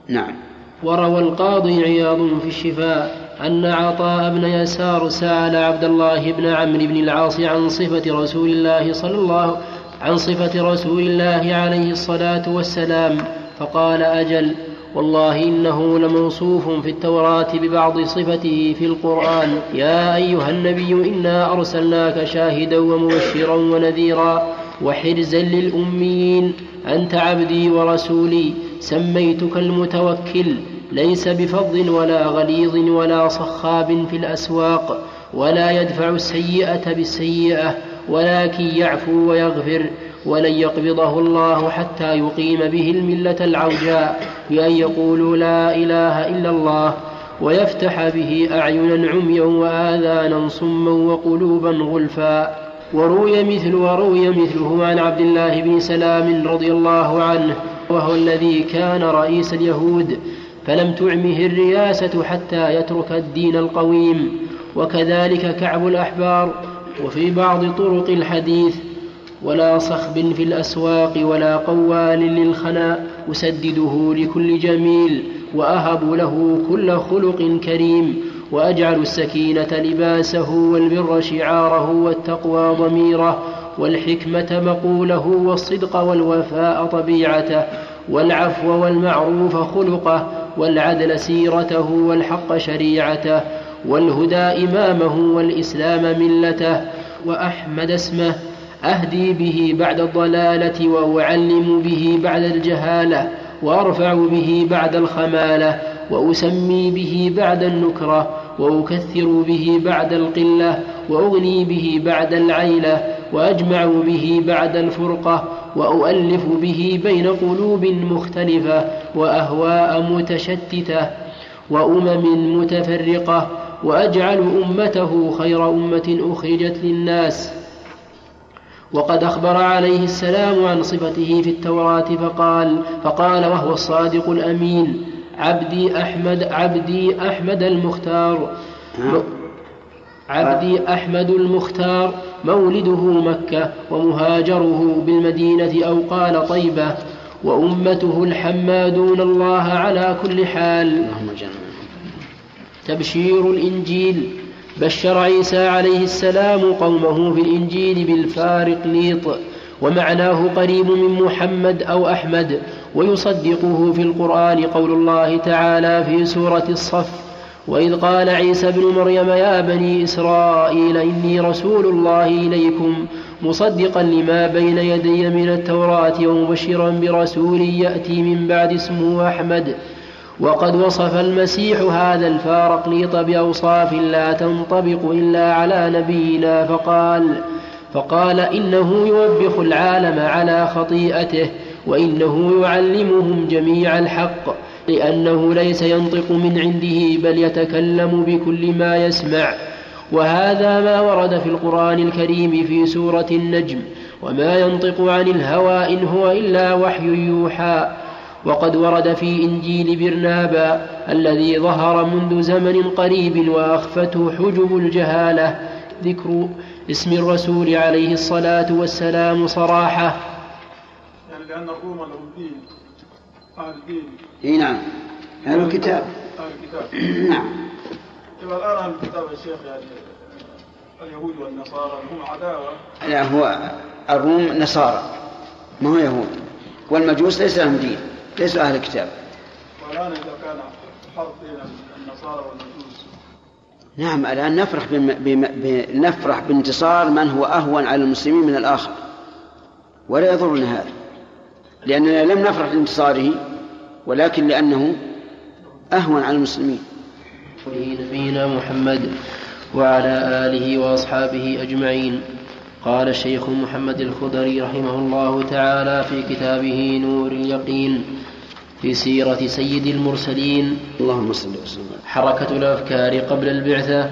نعم. وروى القاضي عياض في الشفاء أن عطاء بن يسار سأل عبد الله بن عمرو بن العاص عن صفة رسول الله صلى الله عن صفة رسول الله عليه الصلاة والسلام فقال أجل والله إنه لموصوف في التوراة ببعض صفته في القرآن. يا أيها النبي إنا أرسلناك شاهدا ومبشرا ونذيرا وحرزا للأميين أنت عبدي ورسولي سميتك المتوكل ليس بفظ ولا غليظ ولا صخاب في الأسواق ولا يدفع السيئة بالسيئة ولكن يعفو ويغفر ولن يقبضه الله حتى يقيم به الملة العوجاء بأن يقولوا لا إله إلا الله ويفتح به أعينا عميا وآذانا صما وقلوبا غلفا. وروي مثل وروي مثله عن عبد الله بن سلام رضي الله عنه وهو الذي كان رئيس اليهود فلم تعمه الرياسة حتى يترك الدين القويم. وكذلك كعب الأحبار وفي بعض طرق الحديث ولا صخب في الأسواق ولا قوال للخنا أسدده لكل جميل وأهب له كل خلق كريم وأجعل السكينة لباسه والبر شعاره والتقوى ضميره والحكمة مقوله والصدق والوفاء طبيعته والعفو والمعروف خلقه والعدل سيرته والحق شريعته والهدى إمامه والإسلام ملته. وأحمد اسمه أهدي به بعد الضلالة وأعلم به بعد الجهالة وأرفع به بعد الخمالة وأسمي به بعد النكرة وأكثر به بعد القلة وأغني به بعد العيلة وأجمع به بعد الفرقة وأؤلف به بين قلوب مختلفة وأهواء متشتتة وأمم متفرقة وأجعل أمته خير أمة أخرجت للناس. وقد أخبر عليه السلام عن صفته في التوراة فقال فقال وهو الصادق الأمين عبدي أحمد عبدي أحمد المختار. عبدي أحمد المختار. مولده مكة ومهاجره بالمدينة أو قال طيبة وأمته الحمادون الله على كل حال. تبشير الإنجيل. بشر عيسى عليه السلام قومه في الإنجيل بالفارق ليط ومعناه قريب من محمد أو أحمد ويصدقه في القرآن قول الله تعالى في سورة الصف. وإذ قال عيسى ابن مريم يا بني إسرائيل إني رسول الله إليكم مصدقا لما بين يدي من التوراة ومبشرا برسول يأتي من بعد اسمه أحمد. وقد وصف المسيح هذا الفارقليط بأوصاف لا تنطبق إلا على نبينا فقال فقال إنه يوبخ العالم على خطيئته وإنه يعلمهم جميع الحق. لأنه ليس ينطق من عنده بل يتكلم بكل ما يسمع. وهذا ما ورد في القرآن الكريم في سورة النجم. وما ينطق عن الهوى إن هو إلا وحي يوحى. وقد ورد في إنجيل برنابا الذي ظهر منذ زمن قريب وأخفته حجب الجهالة. ذكر اسم الرسول عليه الصلاة والسلام صراحة. يعني لأن الروم لهم دين أهل دين إي نعم. أهل الكتاب. أهل الكتاب. نعم. الآن أهل الكتاب يا شيخ يعني اليهود والنصارى هم عداوة. لا هو الروم نصارى. ما هو يهود؟ والمجوس ليس لهم دين ليسوا أهل الكتاب. والآن إذا كان حرب بين النصارى والمجوس. نعم الآن نفرح بم... بم... ب... نفرح بانتصار من هو أهون على المسلمين من الآخر. ولا يضرنا هذا لأننا لم نفرح بانتصاره. ولكن لأنه أهون على المسلمين. نبينا محمد وعلى آله وأصحابه أجمعين. قال الشيخ محمد الخضري رحمه الله تعالى في كتابه نور اليقين في سيرة سيد المرسلين. اللهم صل وسلم. حركة الأفكار قبل البعثة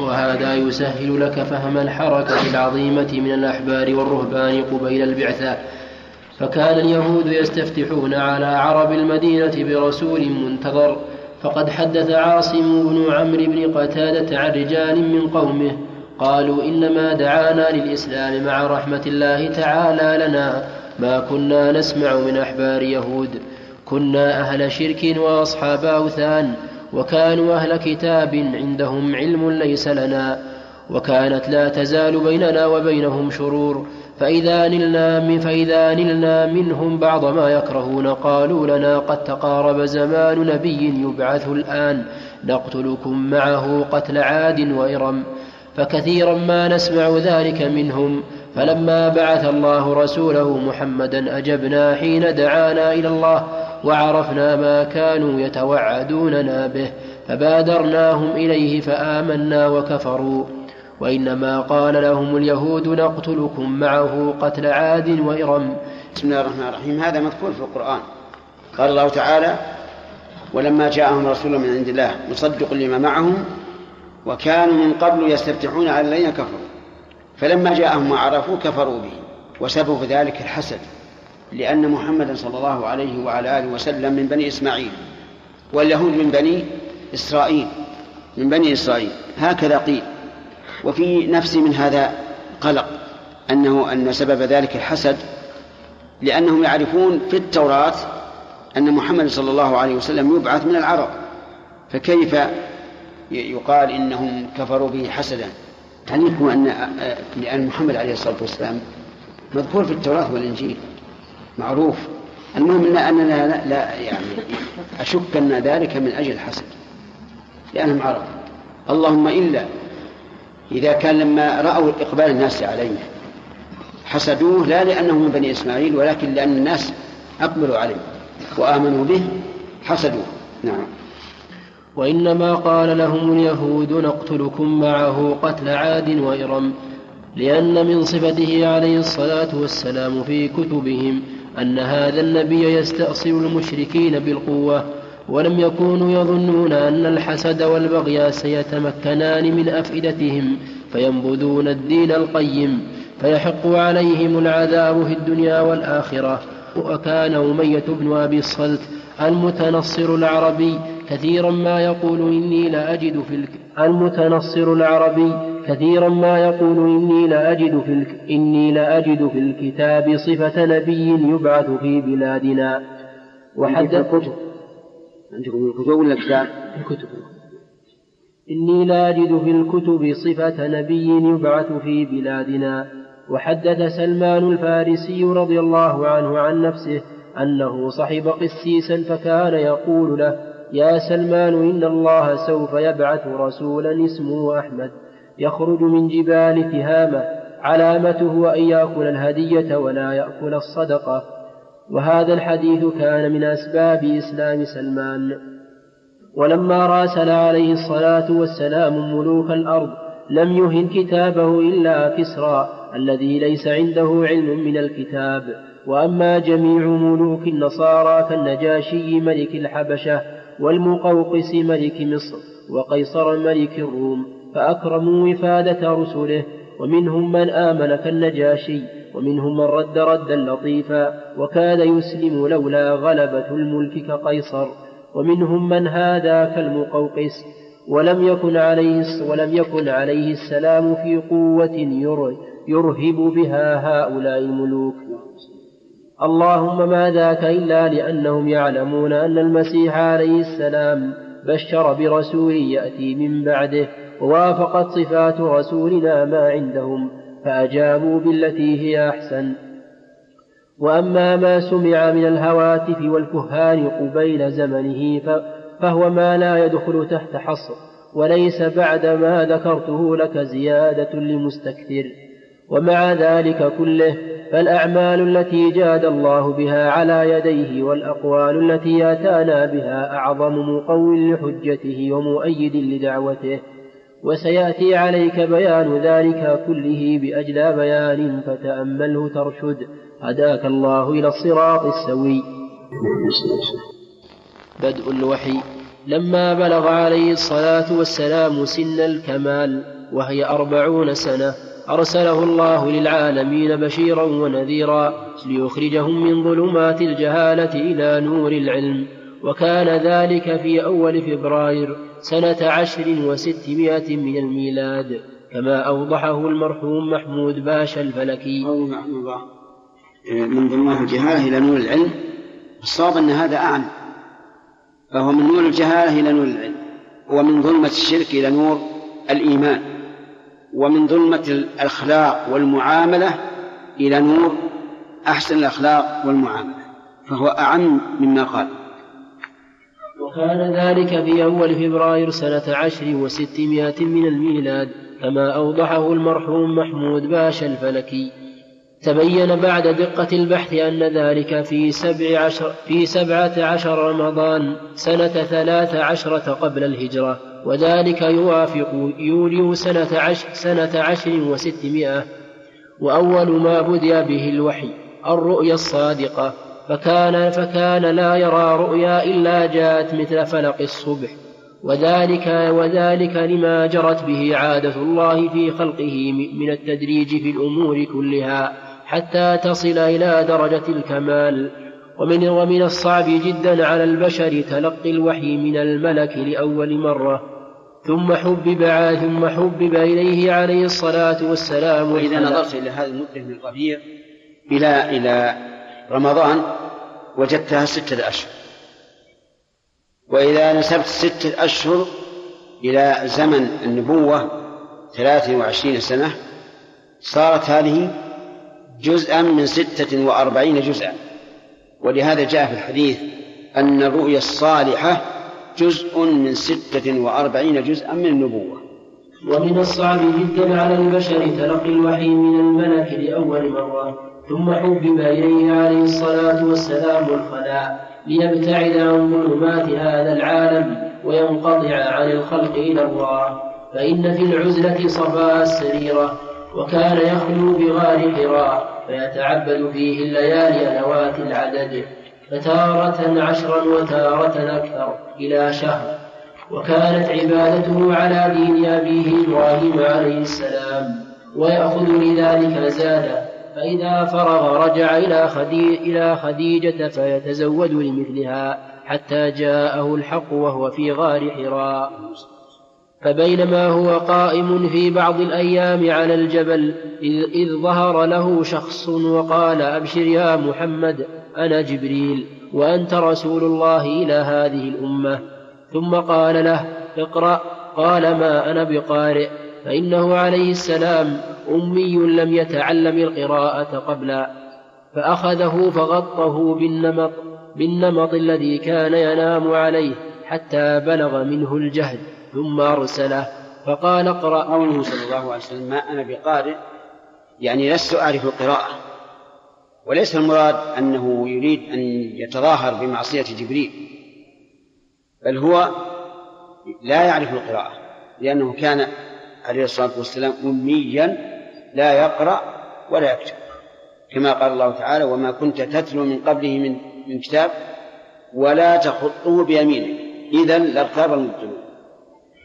وهذا يسهل لك فهم الحركة العظيمة من الأحبار والرهبان قبيل البعثة. فكان اليهود يستفتحون على عرب المدينة برسول منتظر فقد حدث عاصم بن عمرو بن قتادة عن رجال من قومه قالوا إنما دعانا للإسلام مع رحمة الله تعالى لنا ما كنا نسمع من أحبار يهود. كنا أهل شرك وأصحاب أوثان وكانوا أهل كتاب عندهم علم ليس لنا وكانت لا تزال بيننا وبينهم شرور. فإذا نلنا من فإذا نلنا منهم بعض ما يكرهون قالوا لنا قد تقارب زمان نبي يبعث الآن. نقتلكم معه قتل عاد وإرم. فكثيرا ما نسمع ذلك منهم. فلما بعث الله رسوله محمدا أجبنا حين دعانا إلى الله وعرفنا ما كانوا يتوعدوننا به. فبادرناهم إليه فآمنا وكفروا. وإنما قال لهم اليهود نقتلكم معه قتل عاد وإرم. بسم الله الرحمن الرحيم. هذا مذكور في القرآن. قال الله تعالى ولما جاءهم رسول من عند الله مصدق لما معهم وكانوا من قبل يستفتحون على الذين كفروا. فلما جاءهم ما عرفوا كفروا به. وسبب ذلك الحسد لأن محمدا صلى الله عليه وعلى آله وسلم من بني إسماعيل واليهود من بني إسرائيل. من بني إسرائيل. هكذا قيل. وفي نفسي من هذا قلق أنه أن سبب ذلك الحسد لأنهم يعرفون في التوراة أن محمد صلى الله عليه وسلم يبعث من العرب. فكيف يقال إنهم كفروا به حسدا؟ تعليمكم أن لأن محمد عليه الصلاة والسلام مذكور في التوراة والإنجيل؟ معروف. المهم أن أننا لا, لا يعني أشك أن ذلك من أجل الحسد لأنهم عرب. اللهم إلا إذا كان لما رأوا إقبال الناس عليه حسدوه لا لأنه من بني إسماعيل ولكن لأن الناس أقبلوا عليه وآمنوا به حسدوه. نعم. وإنما قال لهم اليهود نقتلكم معه قتل عاد وإرم لأن من صفته عليه الصلاة والسلام في كتبهم أن هذا النبي يستأصل المشركين بالقوة ولم يكونوا يظنون أن الحسد والبغي سيتمكنان من أفئدتهم فينبذون الدين القيم فيحق عليهم العذاب في الدنيا والآخرة. وكان أمية بن أبي الصلت المتنصر العربي كثيرا ما يقول إني لأجد في الك... المتنصر العربي كثيرا ما يقول إني لأجد في الك... إني لأجد في الكتاب صفة نبي يبعث في بلادنا. وحدث عندكم الكتب ولا الكتاب؟ الكتب. إني لا أجد في الكتب صفة نبي يبعث في بلادنا. وحدث سلمان الفارسي رضي الله عنه عن نفسه أنه صحب قسيسا فكان يقول له يا سلمان إن الله سوف يبعث رسولا اسمه أحمد. يخرج من جبال تهامة. علامته أن يأكل الهدية ولا يأكل الصدقة. وهذا الحديث كان من أسباب إسلام سلمان. ولما راسل عليه الصلاة والسلام ملوك الأرض لم يهن كتابه إلا كسرى الذي ليس عنده علم من الكتاب. وأما جميع ملوك النصارى كالنجاشي ملك الحبشة والمقوقس ملك مصر وقيصر ملك الروم فأكرموا وفادة رسله ومنهم من آمن كالنجاشي. ومنهم من رد ردا لطيفا وكاد يسلم لولا غلبة الملك كقيصر ومنهم من هادى كالمقوقس ولم يكن عليه ولم يكن عليه السلام في قوة يرهب بها هؤلاء الملوك. اللهم ما ذاك إلا لأنهم يعلمون أن المسيح عليه السلام بشر برسول يأتي من بعده ووافقت صفات رسولنا ما عندهم. فأجابوا بالتي هي أحسن. وأما ما سمع من الهواتف والكهان قبيل زمنه فهو ما لا يدخل تحت حصر وليس بعد ما ذكرته لك زيادة لمستكثر. ومع ذلك كله فالأعمال التي جاد الله بها على يديه والأقوال التي آتانا بها أعظم مقوي لحجته ومؤيد لدعوته. وسيأتي عليك بيان ذلك كله بأجلى بيان فتأمله ترشد. هداك الله إلى الصراط السوي. بدء الوحي. لما بلغ عليه الصلاة والسلام سن الكمال وهي أربعون سنة أرسله الله للعالمين بشيرا ونذيرا ليخرجهم من ظلمات الجهالة إلى نور العلم. وكان ذلك في أول فبراير سنة عشر وستمائة من الميلاد كما أوضحه المرحوم محمود باشا الفلكي. من ظلمات الجهالة إلى نور العلم الصواب أن هذا أعم فهو من نور الجهالة إلى نور العلم ومن ظلمة الشرك إلى نور الإيمان ومن ظلمة الأخلاق والمعاملة إلى نور أحسن الأخلاق والمعاملة فهو أعم مما قال. وكان ذلك في أول فبراير سنة عشر وستمائة من الميلاد كما أوضحه المرحوم محمود باشا الفلكي. تبين بعد دقة البحث أن ذلك في سبع عشر في سبعة عشر رمضان سنة ثلاث عشرة قبل الهجرة وذلك يوافق يوليو سنة عشر, سنة عشر وستمائة. وأول ما بدأ به الوحي الرؤيا الصادقة. فكان فكان لا يرى رؤيا إلا جاءت مثل فلق الصبح. وذلك وذلك لما جرت به عادة الله في خلقه من التدريج في الأمور كلها حتى تصل إلى درجة الكمال. ومن ومن الصعب جدا على البشر تلقي الوحي من الملك لأول مرة. ثم حبب ثم حبب إليه عليه الصلاة والسلام وإذا نظرت إلى هذه المدة من الربيع إلى إلى رمضان وجدتها ستة أشهر وإذا نسبت ستة أشهر إلى زمن النبوة ثلاث وعشرين سنة صارت هذه جزءا من ستة وأربعين جزءا. ولهذا جاء في الحديث أن الرؤيا الصالحة جزء من ستة وأربعين جزءا من النبوة. ومن الصعب جدا على البشر تلقي الوحي من الملك لأول مرة. ثم حبب إليه عليه الصلاة والسلام الخلاء ليبتعد عن ظلمات هذا العالم وينقطع عن الخلق إلى الله. فإن في العزلة صفاء السريرة وكان يخلو بغار حراء فيتعبد فيه الليالي نوات العدد. فتارة عشرا وتارة أكثر إلى شهر. وكانت عبادته على دين أبيه إبراهيم عليه السلام ويأخذ لذلك زادا فإذا فرغ رجع إلى خديجة, إلى خديجة فيتزود لمثلها حتى جاءه الحق وهو في غار حراء. فبينما هو قائم في بعض الأيام على الجبل إذ, إذ ظهر له شخص وقال أبشر يا محمد أنا جبريل وأنت رسول الله إلى هذه الأمة. ثم قال له اقرأ قال ما أنا بقارئ. فإنه عليه السلام أمي لم يتعلم القراءة قبل فأخذه فغطه بالنمط بالنمط الذي كان ينام عليه حتى بلغ منه الجهد ثم أرسله. فقال اقرأ. قوله صلى الله عليه وسلم ما أنا بقارئ؟ يعني لست أعرف القراءة. وليس المراد أنه يريد أن يتظاهر بمعصية جبريل بل هو لا يعرف القراءة لأنه كان عليه الصلاة والسلام أميا لا يقرأ ولا يكتب. كما قال الله تعالى وما كنت تتلو من قبله من من كتاب ولا تخطه بيمينك. إذا لارتاب المبطلون.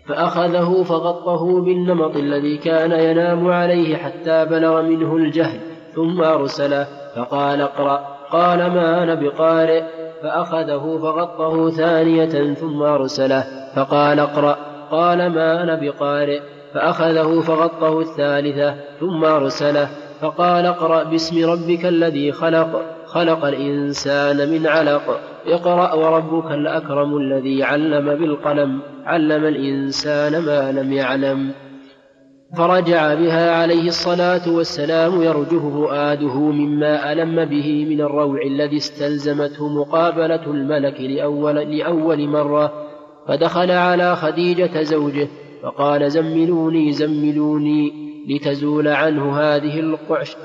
فأخذه فغطه بالنمط الذي كان ينام عليه حتى بلغ منه الجهل ثم أرسله فقال اقرأ. قال ما أنا بقارئ. فأخذه فغطه ثانية ثم أرسله فقال اقرأ. قال ما أنا بقارئ. فأخذه فغطه الثالثة ثم أرسله فقال اقرأ باسم ربك الذي خلق خلق الإنسان من علق. اقرأ وربك الأكرم الذي علم بالقلم علم الإنسان ما لم يعلم. فرجع بها عليه الصلاة والسلام يرجه فؤاده مما ألم به من الروع الذي استلزمته مقابلة الملك لأول, لأول مرة. فدخل على خديجة زوجه فقال زملوني زملوني لتزول عنه هذه القعش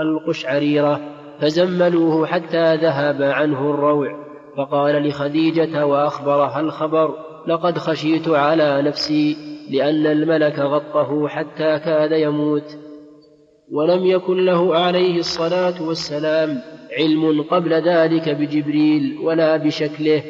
القشعريرة. فزملوه حتى ذهب عنه الروع. فقال لخديجة وأخبرها الخبر لقد خشيت على نفسي لأن الملك غطه حتى كاد يموت. ولم يكن له عليه الصلاة والسلام علم قبل ذلك بجبريل ولا بشكله.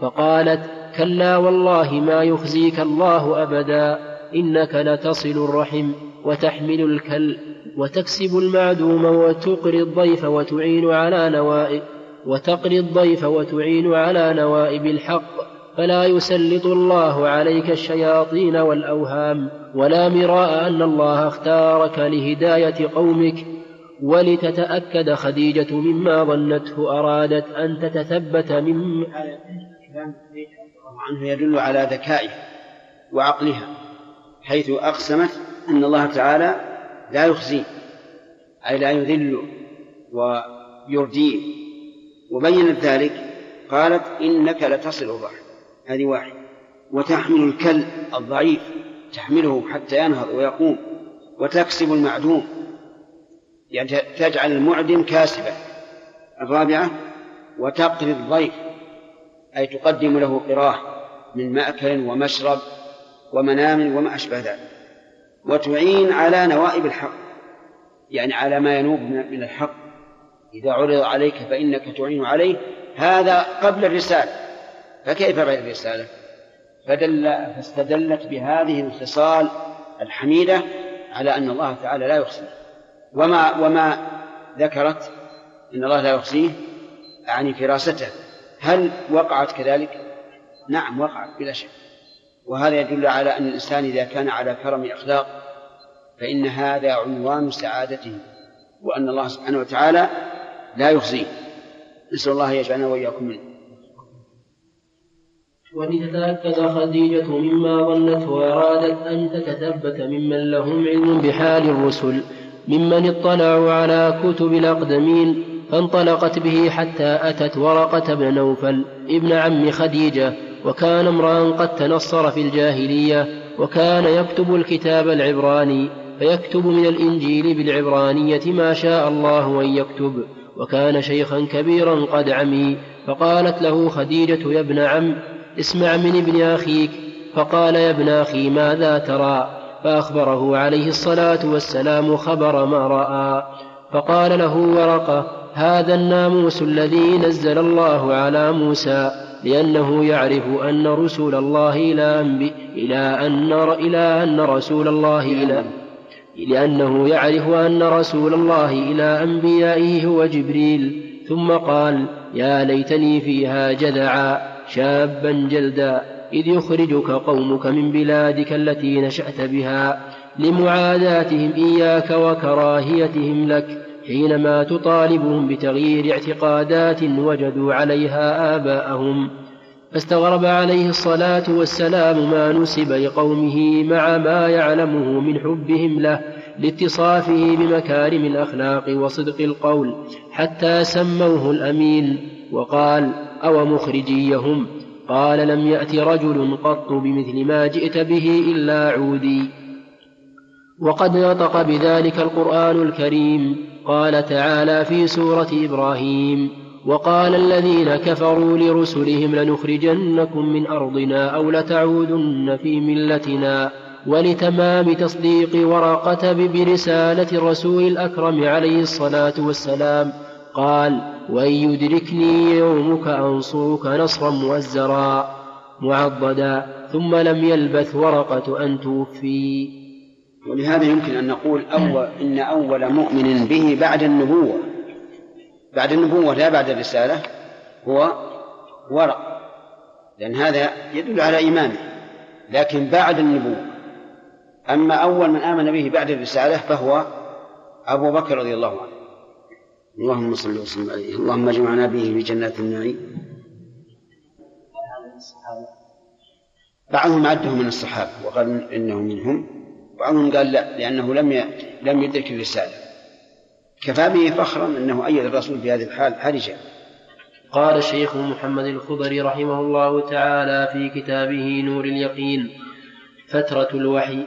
فقالت كلا والله ما يخزيك الله أبدا إنك لتصل الرحم وتحمل الكل وتكسب المعدوم وتقري الضيف وتعين على نوائب وتقري الضيف وتعين على نوائب الحق فلا يسلط الله عليك الشياطين والأوهام ولا مراء أن الله اختارك لهداية قومك ولتتأكد خديجة مما ظنته أرادت أن تتثبت من عنه يدل على ذكائها وعقلها حيث أقسمت أن الله تعالى لا يخزي أي لا يذل ويرديه وبينت ذلك قالت إنك لتصل الرحم هذه واحدة. وتحمل الكل الضعيف تحمله حتى ينهض ويقوم وتكسب المعدوم يعني تجعل المعدم كاسبا. الرابعة وتقري الضيف أي تقدم له قراه. من مأكل ومشرب ومنام وما أشبه ذلك. وتعين على نوائب الحق يعني على ما ينوب من الحق. إذا عرض عليك فإنك تعين عليه هذا قبل الرسالة. فكيف بعد الرسالة؟ فدل فاستدلت بهذه الخصال الحميدة على أن الله تعالى لا يحصي وما وما ذكرت إن الله لا يحصيه أعني فراسته هل وقعت كذلك؟ نعم وقعت بلا شك. وهذا يدل على أن الإنسان إذا كان على كرم أخلاق فإن هذا عنوان سعادته وأن الله سبحانه وتعالى لا يخزيه نسأل الله يجعلنا وإياكم منه. ولتتأكد خديجة مما ظنته وأرادت أن تتثبت ممن لهم علم بحال الرسل ممن اطلعوا على كتب الأقدمين فانطلقت به حتى أتت ورقة بن نوفل ابن عم خديجة وكان امرأ قد تنصر في الجاهلية وكان يكتب الكتاب العبراني فيكتب من الإنجيل بالعبرانية ما شاء الله أن يكتب. وكان شيخا كبيرا قد عمي فقالت له خديجة يا ابن عم اسمع من ابن أخيك. فقال يا ابن أخي ماذا ترى؟ فأخبره عليه الصلاة والسلام خبر ما رأى. فقال له ورقة هذا الناموس الذي نزل الله على موسى. لأنه يعرف أن رسول الله إلى إلى أن إلى أن رسول الله إلى لأنه يعرف أن رسول الله إلى أنبيائه هو جبريل. ثم قال يا ليتني فيها جذعا شابا جلدا إذ يخرجك قومك من بلادك التي نشأت بها لمعاداتهم إياك وكراهيتهم لك. حينما تطالبهم بتغيير اعتقادات وجدوا عليها آباءهم فاستغرب عليه الصلاة والسلام ما نسب لقومه مع ما يعلمه من حبهم له لاتصافه بمكارم الأخلاق وصدق القول حتى سموه الأمين. وقال أو مخرجيهم؟ قال لم يأت رجل قط بمثل ما جئت به إلا عودي. وقد نطق بذلك القرآن الكريم. قال تعالى في سورة إبراهيم وقال الذين كفروا لرسلهم لنخرجنكم من أرضنا أو لتعودن في ملتنا. ولتمام تصديق ورقة برسالة الرسول الأكرم عليه الصلاة والسلام قال وإن يدركني يومك أنصرك نصرا مؤزرا. معضدا ثم لم يلبث ورقة أن توفي. ولهذا يمكن أن نقول أول إن أول مؤمن به بعد النبوة. بعد النبوة لا بعد الرسالة هو ورق. لأن هذا يدل على إيمانه. لكن بعد النبوة. أما أول من آمن به بعد الرسالة فهو أبو بكر رضي الله عنه. اللهم صل وسلم عليه. اللهم اجمعنا به في جنات النعيم. بعضهم عده من الصحابة وقال إنه منهم. بعضهم قال لا لأنه لم لم يدرك الرسالة. كفى به فخرا أنه أيد الرسول في هذه الحال حرجا قال الشيخ محمد الخضري رحمه الله تعالى في كتابه نور اليقين فترة الوحي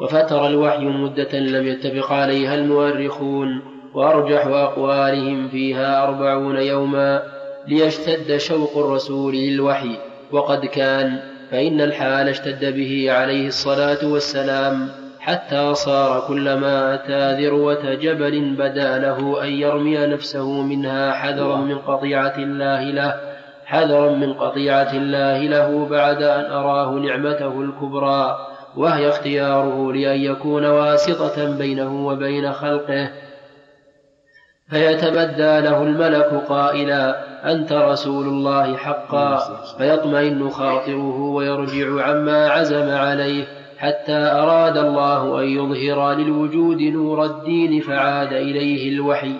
وفتر الوحي مدة لم يتفق عليها المؤرخون وأرجح أقوالهم فيها أربعون يوما ليشتد شوق الرسول للوحي وقد كان فإن الحال اشتد به عليه الصلاة والسلام حتى صار كلما أتى ذروة جبل بدا له أن يرمي نفسه منها حذرا من قطيعة الله له حذرا من قطيعة الله له بعد أن أراه نعمته الكبرى وهي اختياره لأن يكون واسطة بينه وبين خلقه. فيتبدى له الملك قائلا أنت رسول الله حقا. فيطمئن خاطره ويرجع عما عزم عليه حتى أراد الله أن يظهر للوجود نور الدين فعاد إليه الوحي.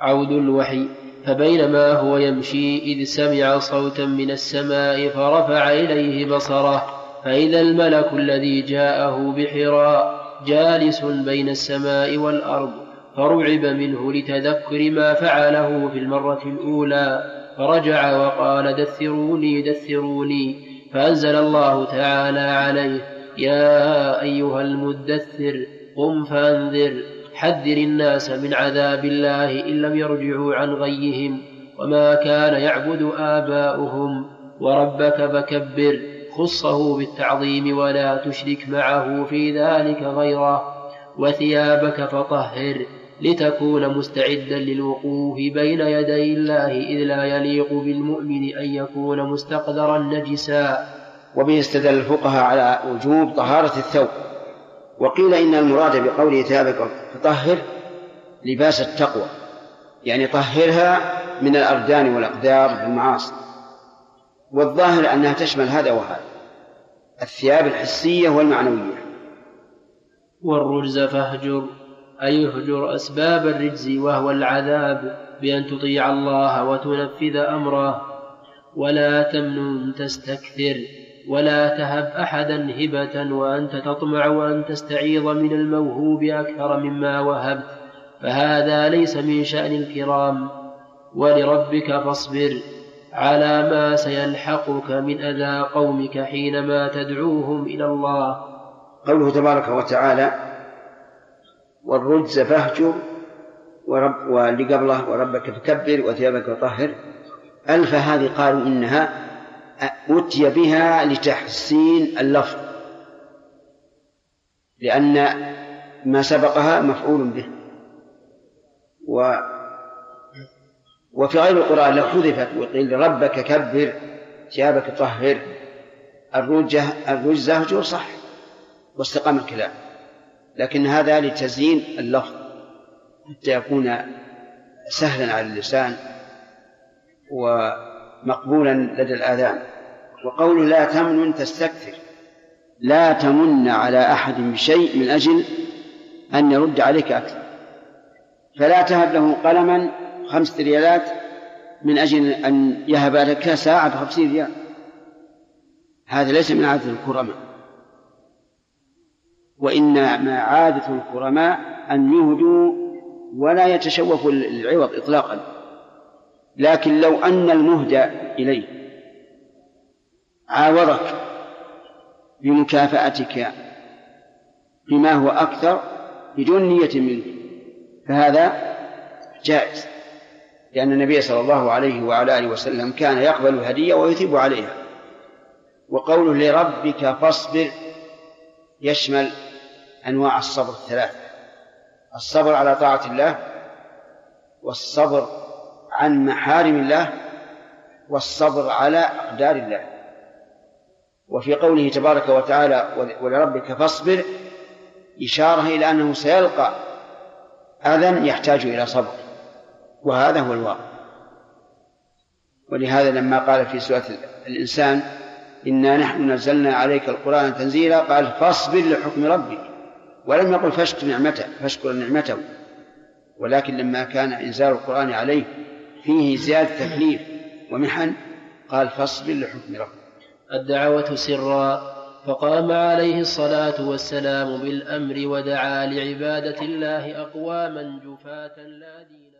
عود الوحي. فبينما هو يمشي إذ سمع صوتا من السماء فرفع إليه بصره. فإذا الملك الذي جاءه بحراء جالس بين السماء والأرض فرعب منه لتذكر ما فعله في المرة الأولى. فرجع وقال دثروني دثروني. فأنزل الله تعالى عليه يا أيها المدثر قم فأنذر حذر الناس من عذاب الله إن لم يرجعوا عن غيهم وما كان يعبد آباؤهم وربك فكبر. خصه بالتعظيم ولا تشرك معه في ذلك غيره وثيابك فطهر لتكون مستعدا للوقوف بين يدي الله إذ لا يليق بالمؤمن أن يكون مستقدرا نجسا. وبه استدل الفقهاء على وجوب طهارة الثوب. وقيل إن المراد بقوله ثيابك فطهر لباس التقوى يعني طهرها من الأردان والأقدار بالمعاصي والظاهر أنها تشمل هذا وهذا الثياب الحسية والمعنوية. والرجز فاهجر أي اهجر أسباب الرجز وهو العذاب بأن تطيع الله وتنفذ أمره. ولا تمنن تستكثر ولا تهب أحدا هبة وأنت تطمع أن تستعيض من الموهوب أكثر مما وهبت. فهذا ليس من شأن الكرام. ولربك فاصبر. على ما سيلحقك من أذى قومك حينما تدعوهم إلى الله. قوله تبارك وتعالى والرجز فاهجر ورب واللي قبله وربك فكبر وثيابك فطهر. ألف هذه قالوا إنها أتي بها لتحسين اللفظ لأن ما سبقها مفعول به. و وفي غير القرآن لو حذفت وقيل ربك كبر ثيابك طهر الرجة الرجز اهجر صح واستقام الكلام. لكن هذا لتزيين اللفظ حتى يكون سهلا على اللسان ومقبولا لدى الآذان. وقوله لا تمنن تستكثر لا تمن على أحد بشيء من أجل أن يرد عليك أكثر. فلا تهب له قلما خمسة ريالات من أجل أن يهب لك ساعة بخمسين ريال. هذا ليس من عادة الكرماء. وإنما عادة الكرماء أن يهدوا ولا يتشوفوا العوض إطلاقا. لكن لو أن المهدى إليه عاورك بمكافأتك بما هو أكثر بدون نية منك فهذا جائز. لأن النبي صلى الله عليه وعلى آله وسلم كان يقبل الهدية ويثيب عليها. وقوله لربك فاصبر يشمل أنواع الصبر الثلاثة. الصبر على طاعة الله والصبر عن محارم الله والصبر على أقدار الله. وفي قوله تبارك وتعالى ولربك فاصبر إشارة إلى أنه سيلقى أذى يحتاج إلى صبر. وهذا هو الواقع. ولهذا لما قال في سورة الإنسان إنا نحن نزلنا عليك القرآن تنزيلا قال فاصبر لحكم ربك. ولم يقل فاشكر نعمته فاشكر نعمته. ولكن لما كان إنزال القرآن عليه فيه زيادة تكليف ومحن قال فاصبر لحكم ربك. الدعوة سرا فقام عليه الصلاة والسلام بالأمر ودعا لعبادة الله أقواما جفاة لا دين